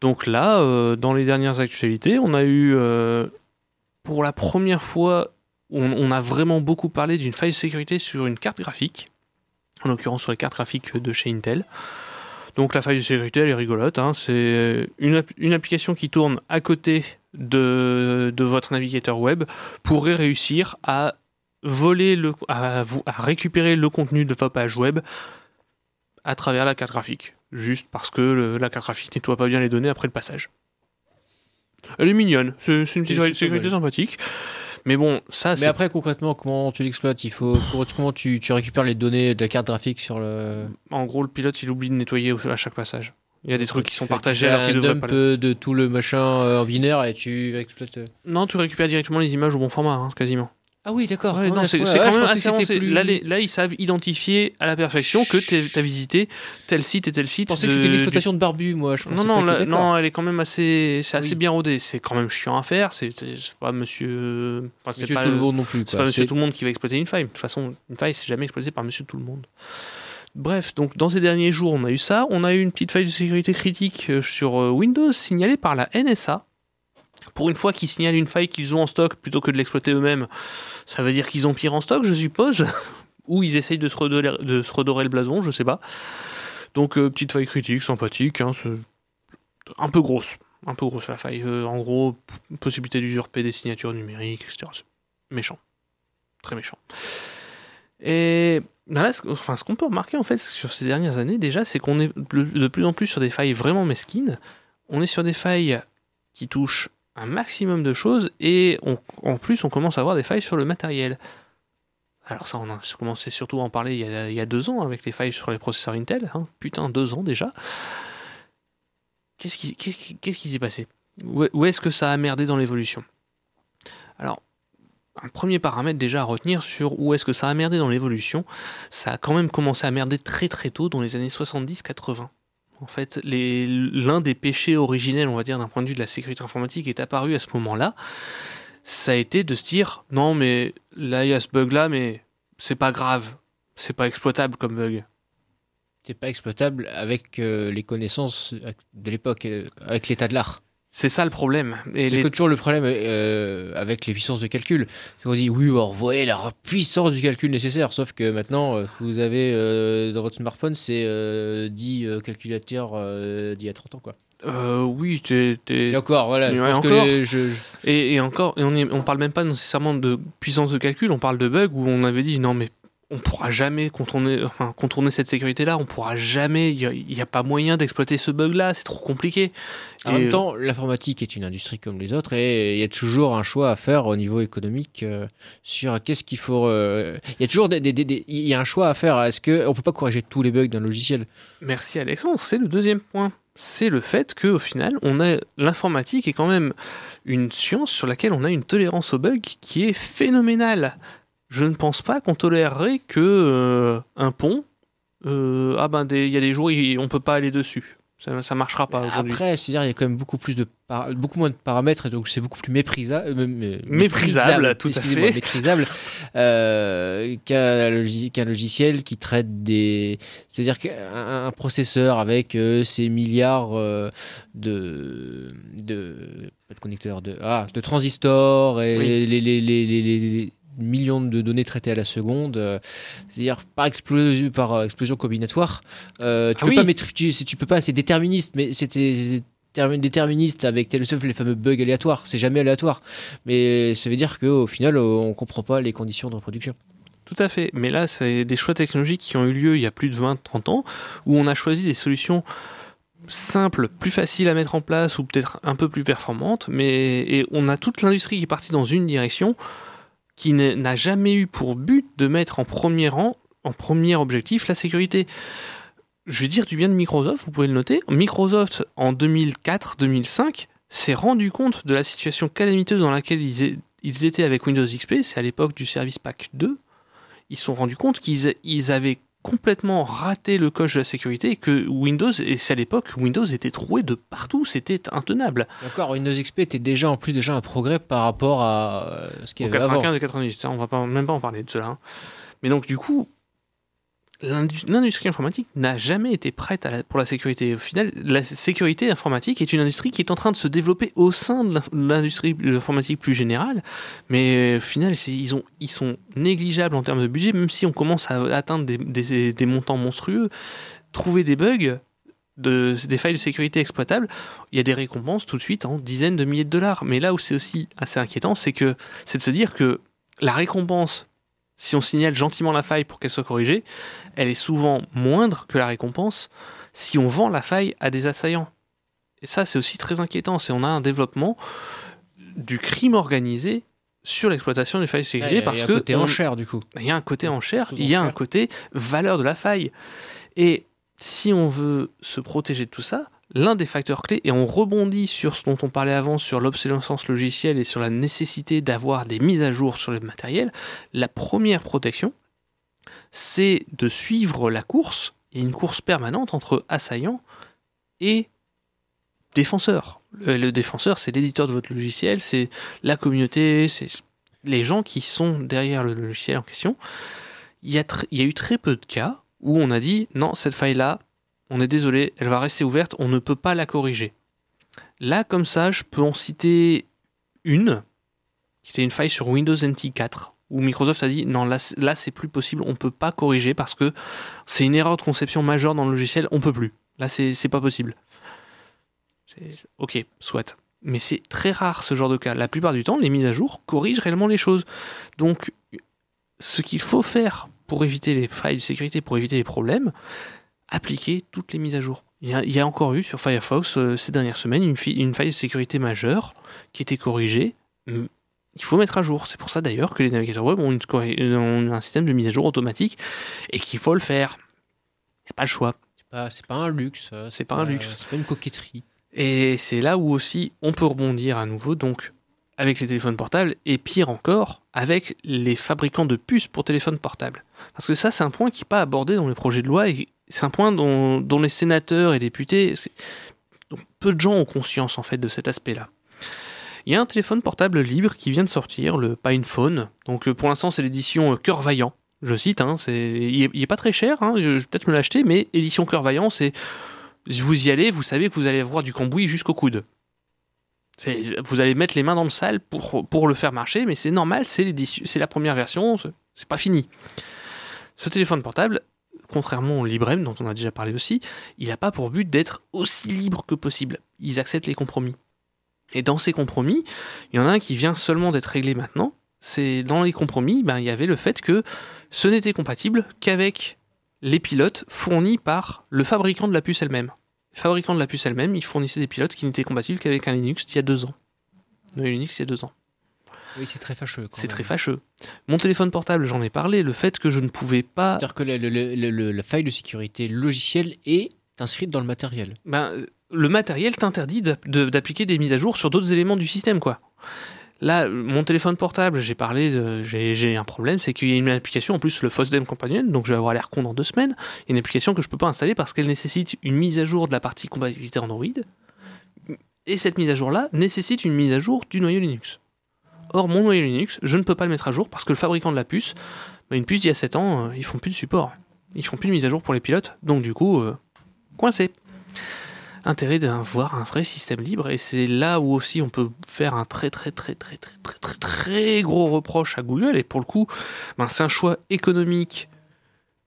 Donc là, euh, dans les dernières actualités, on a eu euh, pour la première fois, on, on a vraiment beaucoup parlé d'une faille de sécurité sur une carte graphique, en l'occurrence sur les cartes graphiques de chez Intel. Donc la faille de sécurité, elle est rigolote. hein. C'est une, une application qui tourne à côté de, de votre navigateur web pourrait réussir à voler le, à, à récupérer le contenu de votre page web à travers la carte graphique, juste parce que le- la carte graphique nettoie pas bien les données après le passage. Elle est mignonne, c'est une petite sécurité sympathique. Mais bon, ça Mais c'est après, concrètement, comment tu l'exploites? Il faut comment- comment tu, tu récupères les données de la carte graphique sur le. en gros le pilote il oublie de nettoyer à chaque passage. Il y a des trucs qui sont partagés tu fais alors qu'ils un devraient dump pas. l'être. de tout le machin euh, en binaire et tu exploites. euh. Non, tu récupères directement les images au bon format, hein, quasiment. Ah oui, d'accord. Ouais, non, c'est quand Ouais, même je assez avancé. plus- Là, les- là, ils savent identifier à la perfection que tu as visité tel site et tel Je site. pensais que c'était une du- exploitation de barbu, moi. Je Non, non, non, elle est quand même assez, c'est assez Oui. bien rodé. C'est quand même chiant à faire. C'est pas monsieur. Enfin, Monsieur pas, tout le monde non plus. c'est pas monsieur tout le monde qui va exploiter une faille. De toute façon, une faille, c'est jamais exploité par monsieur tout le monde. Bref, donc dans ces derniers jours, on a eu ça. On a eu une petite faille de sécurité critique euh, sur euh, Windows signalée par la NSA. Pour une fois qu'ils signalent une faille qu'ils ont en stock plutôt que de l'exploiter eux-mêmes, ça veut dire qu'ils ont pire en stock, je suppose. Ou ils essayent de se redorer, le blason, je sais pas. Donc, euh, petite faille critique, sympathique. hein, un peu grosse. Un peu grosse la faille. Euh, en gros, possibilité d'usurper des signatures numériques, etc. Méchant. Très méchant. Et ben là, ce, enfin, ce qu'on peut remarquer en fait sur ces dernières années déjà, c'est qu'on est de plus en plus sur des failles vraiment mesquines. On est sur des failles qui touchent un maximum de choses et en plus on commence à avoir des failles sur le matériel. Alors ça, on a commencé surtout à en parler il y a, deux ans avec les failles sur les processeurs Intel. hein. Putain, deux ans déjà. Qu'est-ce qui, s'est passé? Où est-ce que ça a merdé dans l'évolution? Alors, un premier paramètre déjà à retenir sur où est-ce que ça a merdé dans l'évolution, ça a quand même commencé à merder très très tôt dans les années 70-80. En fait, l'un des péchés originels, on va dire, d'un point de vue de la sécurité informatique est apparu à ce moment-là. Ça a été de se dire, non mais là il y a ce bug-là, mais c'est pas grave, c'est pas exploitable comme bug. C'est pas exploitable avec euh, les connaissances de l'époque, euh, avec l'état de l'art. C'est ça le problème. C'est les- toujours le problème euh, avec les puissances de calcul. Qu'on dit, oui, alors, vous voyez la puissance du calcul nécessaire. Sauf que maintenant, euh, ce que vous avez euh, dans votre smartphone, c'est euh, 10 euh, calculateurs d'il y a 30 ans. Quoi. Oui, t'es- Et encore, voilà. Je Ouais, pense encore. que les- je, je- Et, et encore, et on, est, on parle même pas nécessairement de puissance de calcul, on parle de bugs où on avait dit non mais on pourra jamais contourner, enfin, contourner cette sécurité-là, on pourra jamais, il n'y a, pas moyen d'exploiter ce bug-là, c'est trop compliqué. En Et, même euh, temps, l'informatique est une industrie comme les autres et il y a toujours un choix à faire au niveau économique euh, sur qu'est-ce qu'il faut. euh, Il y a toujours des, des- des- des- il y a un choix à faire. Est-ce que on peut pas corriger tous les bugs d'un logiciel? Merci Alexandre, c'est le deuxième point. C'est le fait qu'au final, on a l'informatique est quand même une science sur laquelle on a une tolérance aux bugs qui est phénoménale. Je ne pense pas qu'on tolérerait que euh, un pont, euh, ah ben il y a des jours on peut pas aller dessus. Ça, ça marchera pas aujourd'hui. Après, c'est-à-dire il y a quand même beaucoup plus de beaucoup moins de paramètres et donc c'est beaucoup plus méprisable, Méprisable, tout à fait. méprisable euh, qu'un logi- qu'un logiciel qui traite des, c'est-à-dire qu'un un processeur avec euh, ses milliards euh, de de pas de connecteurs de ah de transistors et Oui. les, les, les, les- les- les millions de données traitées à la seconde, euh, c'est-à-dire par explosion, par euh, explosion combinatoire. Euh, tu Ah peux oui. pas tu, tu peux pas, c'est déterministe, mais c'était termi- déterministe avec tel sauf les fameux bugs aléatoires. C'est jamais aléatoire, mais ça veut dire qu'au final, on comprend pas les conditions de reproduction. Tout à fait. Mais là, c'est des choix technologiques qui ont eu lieu il y a plus de 20-30 ans, où on a choisi des solutions simples, plus faciles à mettre en place, ou peut-être un peu plus performantes, mais et on a toute l'industrie qui est partie dans une direction qui n'a jamais eu pour but de mettre en premier rang, en premier objectif, la sécurité. Je vais dire du bien de Microsoft, vous pouvez le noter. Microsoft, en 2004-2005, s'est rendu compte de la situation calamiteuse dans laquelle ils, étaient avec Windows XP, c'est à l'époque du Service Pack 2, ils se sont rendus compte qu'ils ils avaient complètement raté le coche de la sécurité et que Windows, et c'est à l'époque, Windows était troué de partout, c'était intenable. D'accord, Windows XP était déjà en plus déjà un progrès par rapport à euh, ce qu'il y avait avant. 95 et 98, ça, on va pas, même pas en parler de cela. hein. Mais donc du coup, l'industrie informatique n'a jamais été prête pour la sécurité. Au final, la sécurité informatique est une industrie qui est en train de se développer au sein de l'in- de l'industrie de l'informatique plus générale. Mais euh, au final, ils, ont, ils sont négligeables en termes de budget, même si on commence à atteindre des, des- des montants monstrueux. Trouver des bugs, de, des failles de sécurité exploitables, il y a des récompenses tout de suite en dizaines de milliers de dollars. Mais là où c'est aussi assez inquiétant, c'est que c'est de se dire que la récompense, si on signale gentiment la faille pour qu'elle soit corrigée, elle est souvent moindre que la récompense si on vend la faille à des assaillants. Et ça, c'est aussi très inquiétant. C'est on a un développement du crime organisé sur l'exploitation des failles de Ouais, il y a parce un côté on- enchère du coup. il y a un côté enchère, il y a un côté valeur de la faille. Et si on veut se protéger de tout ça, l'un des facteurs clés, et on rebondit sur ce dont on parlait avant, sur l'obsolescence logicielle et sur la nécessité d'avoir des mises à jour sur le matériel, la première protection, c'est de suivre la course, et une course permanente entre assaillants et défenseurs. Le, le défenseur, c'est l'éditeur de votre logiciel, c'est la communauté, c'est les gens qui sont derrière le logiciel en question. Il y a, il y a eu très peu de cas où on a dit non, cette faille-là, on est désolé, elle va rester ouverte, on ne peut pas la corriger. Là, comme ça, je peux en citer une, qui était une faille sur Windows NT 4, où Microsoft a dit non, là, là c'est plus possible, on peut pas corriger parce que c'est une erreur de conception majeure dans le logiciel, on peut plus. Là, c'est pas possible. Ok, soit. Mais c'est très rare ce genre de cas. La plupart du temps, les mises à jour corrigent réellement les choses. Donc, ce qu'il faut faire pour éviter les failles de sécurité, pour éviter les problèmes, appliquer toutes les mises à jour. Il y a, il y a encore eu sur Firefox euh, ces dernières semaines une, faille de sécurité majeure qui était corrigée. Il faut mettre à jour. C'est pour ça d'ailleurs que les navigateurs web ont, une corri- euh, ont un système de mise à jour automatique et qu'il faut le faire. Il n'y a pas le choix. C'est pas, pas un luxe. euh, C'est pas un luxe. C'est pas une coquetterie. Et c'est là où aussi on peut rebondir à nouveau, donc avec les téléphones portables, et pire encore, avec les fabricants de puces pour téléphones portables. Parce que ça, c'est un point qui n'est pas abordé dans les projets de loi, et c'est un point dont, les sénateurs et députés, peu de gens ont conscience en fait de cet aspect-là. Il y a un téléphone portable libre qui vient de sortir, le PinePhone. Donc pour l'instant, c'est l'édition Cœur Vaillant. Je cite, hein, il, est, pas très cher, hein, je, vais peut-être me l'acheter, mais édition Cœur Vaillant, c'est vous y allez, vous savez que vous allez avoir du cambouis jusqu'au coude. Vous allez mettre les mains dans le sale pour, pour le faire marcher, mais c'est normal, c'est la première version, c'est pas fini. Ce téléphone portable, contrairement au Librem dont on a déjà parlé aussi, il n'a pas pour but d'être aussi libre que possible. Ils acceptent les compromis. Et dans ces compromis, il y en a un qui vient seulement d'être réglé maintenant. C'est dans les compromis, ben, il y avait le fait que ce n'était compatible qu'avec les pilotes fournis par le fabricant de la puce elle-même. Le fabricant de la puce elle-même, il fournissait des pilotes qui n'étaient compatibles qu'avec un Linux d'il y a deux ans. Un Linux il y a deux ans. Oui, c'est très fâcheux. C'est très fâcheux. Mon téléphone portable, j'en ai parlé, le fait que je ne pouvais pas... C'est-à-dire que le- le- le- le- la faille de sécurité logicielle est inscrite dans le matériel. Ben, le matériel t'interdit d'appliquer des mises à jour sur d'autres éléments du système, quoi. Là, mon téléphone portable, j'ai parlé, j'ai j'ai un problème, c'est qu'il y a une application, en plus le FOSDEM Companion, donc je vais avoir l'air con dans deux semaines, il y a une application que je peux pas installer parce qu'elle nécessite une mise à jour de la partie compatibilité Android, et cette mise à jour-là nécessite une mise à jour du noyau Linux. Or, mon noyau Linux, je ne peux pas le mettre à jour parce que le fabricant de la puce, ben, une puce d'il y a 7 ans, euh, ils font plus de support. Ils font plus de mise à jour pour les pilotes, donc du coup, euh, coincé intérêt d'avoir un vrai système libre et c'est là où aussi on peut faire un très très très très très très très très gros reproche à Google et pour le coup ben, c'est un choix économique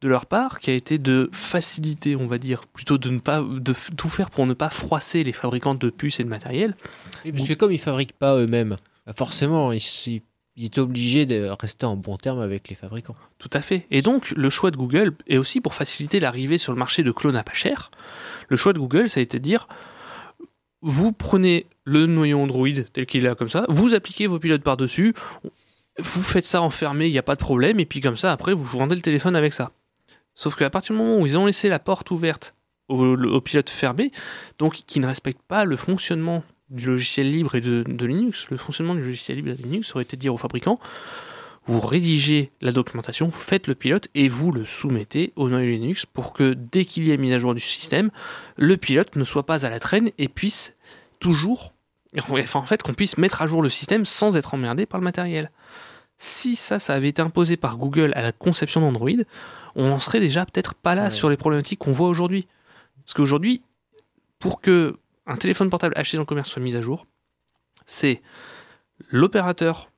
de leur part qui a été de faciliter on va dire plutôt de ne pas de tout faire pour ne pas froisser les fabricants de puces et de matériel Oui, parce que comme ils fabriquent pas eux-mêmes, bah forcément, ils, ils- ils étaient obligés de rester en bon terme avec les fabricants. Tout à fait. Et donc, le choix de Google est aussi pour faciliter l'arrivée sur le marché de clones à pas cher. Le choix de Google, ça a été de dire vous prenez le noyau Android tel qu'il est là, comme ça, vous appliquez vos pilotes par-dessus, vous faites ça enfermé, il n'y a pas de problème, et puis comme ça, après, vous rendez le téléphone avec ça. Sauf qu'à partir du moment où ils ont laissé la porte ouverte aux pilotes fermés, donc qui ne respectent pas le fonctionnement du logiciel libre et de, de Linux, le fonctionnement du logiciel libre et de Linux aurait été de dire aux fabricants vous rédigez la documentation, faites le pilote et vous le soumettez au noyau Linux pour que dès qu'il y ait mise à jour du système, le pilote ne soit pas à la traîne et puisse toujours, enfin en fait qu'on puisse mettre à jour le système sans être emmerdé par le matériel. Si ça, ça avait été imposé par Google à la conception d'Android, on n'en serait déjà peut-être pas là Ouais. sur les problématiques qu'on voit aujourd'hui. Parce qu'aujourd'hui, pour que un téléphone portable acheté dans le commerce soit mis à jour, c'est l'opérateur,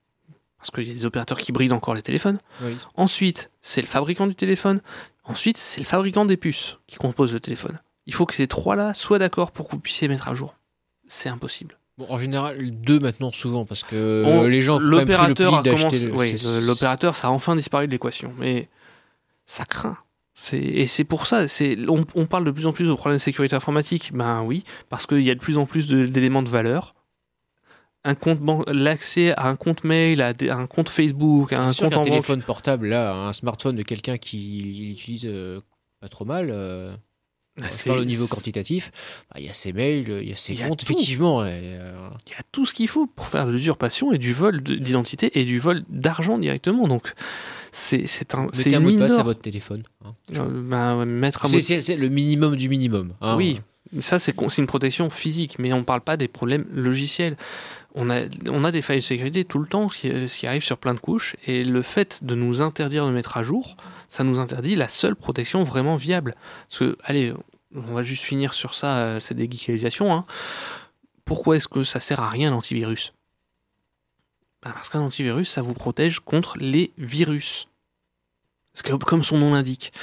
parce qu'il y a des opérateurs qui brident encore les téléphones. Oui. Ensuite, c'est le fabricant du téléphone. Ensuite, c'est le fabricant des puces qui compose le téléphone. Il faut que ces trois-là soient d'accord pour que vous puissiez mettre à jour. C'est impossible. Bon, en général, deux maintenant souvent, parce que On- Euh, les gens L'opérateur le- oui, le- l'opérateur, ça a enfin disparu de l'équation. Mais ça craint. Et c'est pour ça, on, on parle de plus en plus de problèmes de sécurité informatique. Ben oui, parce qu'il y a de plus en plus d'éléments de valeur. Un l'accès à un compte mail, à, des- à un compte Facebook, à un sûr compte en banque. téléphone portable, là, un smartphone de quelqu'un qui l'utilise euh, pas trop mal, euh, C'est- au niveau quantitatif, bah, il y a ses mails, il y a ses Il y a comptes, tout. effectivement. euh, Il y a tout ce qu'il faut pour faire de l'usurpation et du vol de- d'identité et du vol d'argent directement. Donc, c'est un, c'est mettez un mot de passe à votre téléphone. hein. Euh, bah, ouais, mettre un mot C'est le minimum du minimum. hein. Oui, ça c'est une protection physique, mais on ne parle pas des problèmes logiciels. On a, on a des failles de sécurité tout le temps qui, qui arrivent sur plein de couches, et le fait de nous interdire de mettre à jour, ça nous interdit la seule protection vraiment viable. Parce que, allez, on va juste finir sur ça, euh, cette déguicalisation. hein. Pourquoi est-ce que ça sert à rien l'antivirus? Parce qu'un antivirus, ça vous protège contre les virus. Parce que, comme son nom l'indique.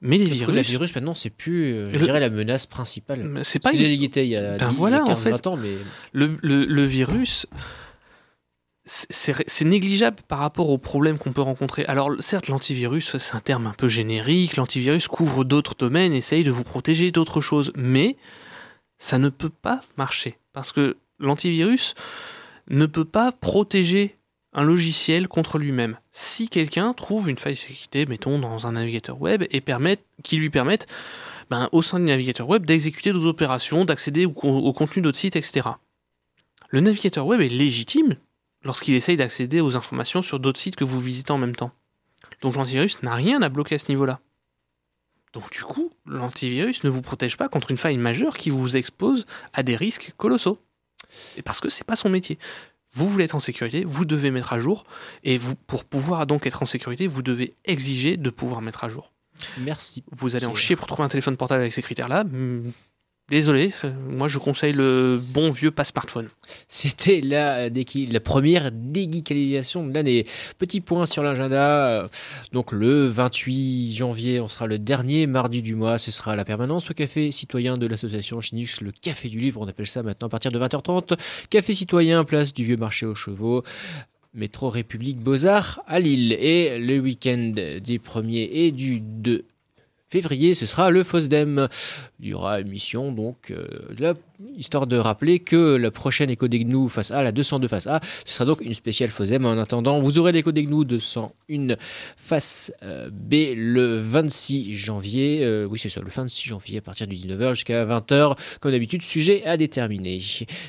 Mais les virus, la virus, maintenant, c'est plus, euh, je Le- dirais, la menace principale. c'est pas C'est une- il y a, Ben 10, voilà, en 15, fait. 20 ans, mais le, le- le virus, c'est négligeable par rapport aux problèmes qu'on peut rencontrer. Alors certes, l'antivirus, c'est un terme un peu générique, l'antivirus couvre d'autres domaines, essaye de vous protéger d'autres choses, mais ça ne peut pas marcher, parce que l'antivirus ne peut pas protéger un logiciel contre lui-même. Si quelqu'un trouve une faille de sécurité, mettons, dans un navigateur web, et qui lui permette, ben, au sein du navigateur web, d'exécuter d'autres opérations, d'accéder au contenu d'autres sites, etc. Le navigateur web est légitime lorsqu'il essaye d'accéder aux informations sur d'autres sites que vous visitez en même temps. Donc l'antivirus n'a rien à bloquer à ce niveau-là. Donc du coup, l'antivirus ne vous protège pas contre une faille majeure qui vous expose à des risques colossaux. Et parce que c'est pas son métier. Vous voulez être en sécurité, vous devez mettre à jour, et vous, pour pouvoir donc être en sécurité, vous devez exiger de pouvoir mettre à jour. merci. Vous allez en chier pour trouver un téléphone portable avec ces critères-là. Désolé, euh, moi je conseille le bon vieux passe-smartphone. C'était la, déqui- la première déguicalisation de l'année. Petit point sur l'agenda. euh, Donc le 28 janvier, on sera le dernier mardi du mois. Ce sera la permanence au café citoyen de l'association Chinux, le Café du Livre. On appelle ça maintenant à partir de 20h30. Café citoyen, place du vieux marché aux chevaux. Métro République Beaux-Arts à Lille. Et le week-end du 1er et du 2 février, ce sera le FOSDEM. Il y aura émission, donc, euh, histoire de rappeler que la prochaine Éco des Gnous face A, la 202 face A, ce sera donc une spéciale FOSDEM. En attendant, vous aurez l'Éco des Gnous 201 face euh, B le 26 janvier. Euh, oui, c'est ça, le 26 janvier à partir du 19h jusqu'à 20h. Comme d'habitude, sujet à déterminer.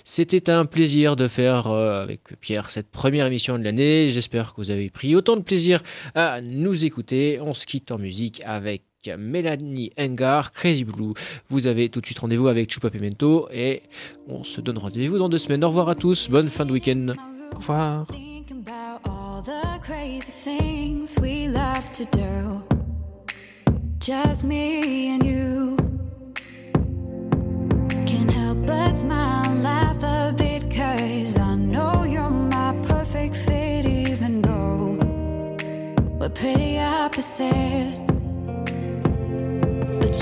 C'était un plaisir de faire avec Pierre cette première émission de l'année. J'espère que vous avez pris autant de plaisir à nous écouter. On se quitte en musique avec Mélanie Engar, Crazy Blue. Vous avez tout de suite rendez-vous avec Chupa Pimento et on se donne rendez-vous dans deux semaines. Au revoir à tous, bonne fin de week-end. Au revoir. Thinking about all the crazy things we love to do. Just me and you. Can't help but smile and laugh a bit, cause I know you're my perfect fit, even though we're pretty opposite.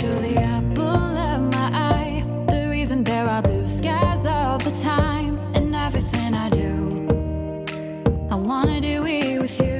You're the apple of my eye, the reason there are blue skies all the time, and everything I do. I wanna do it with you.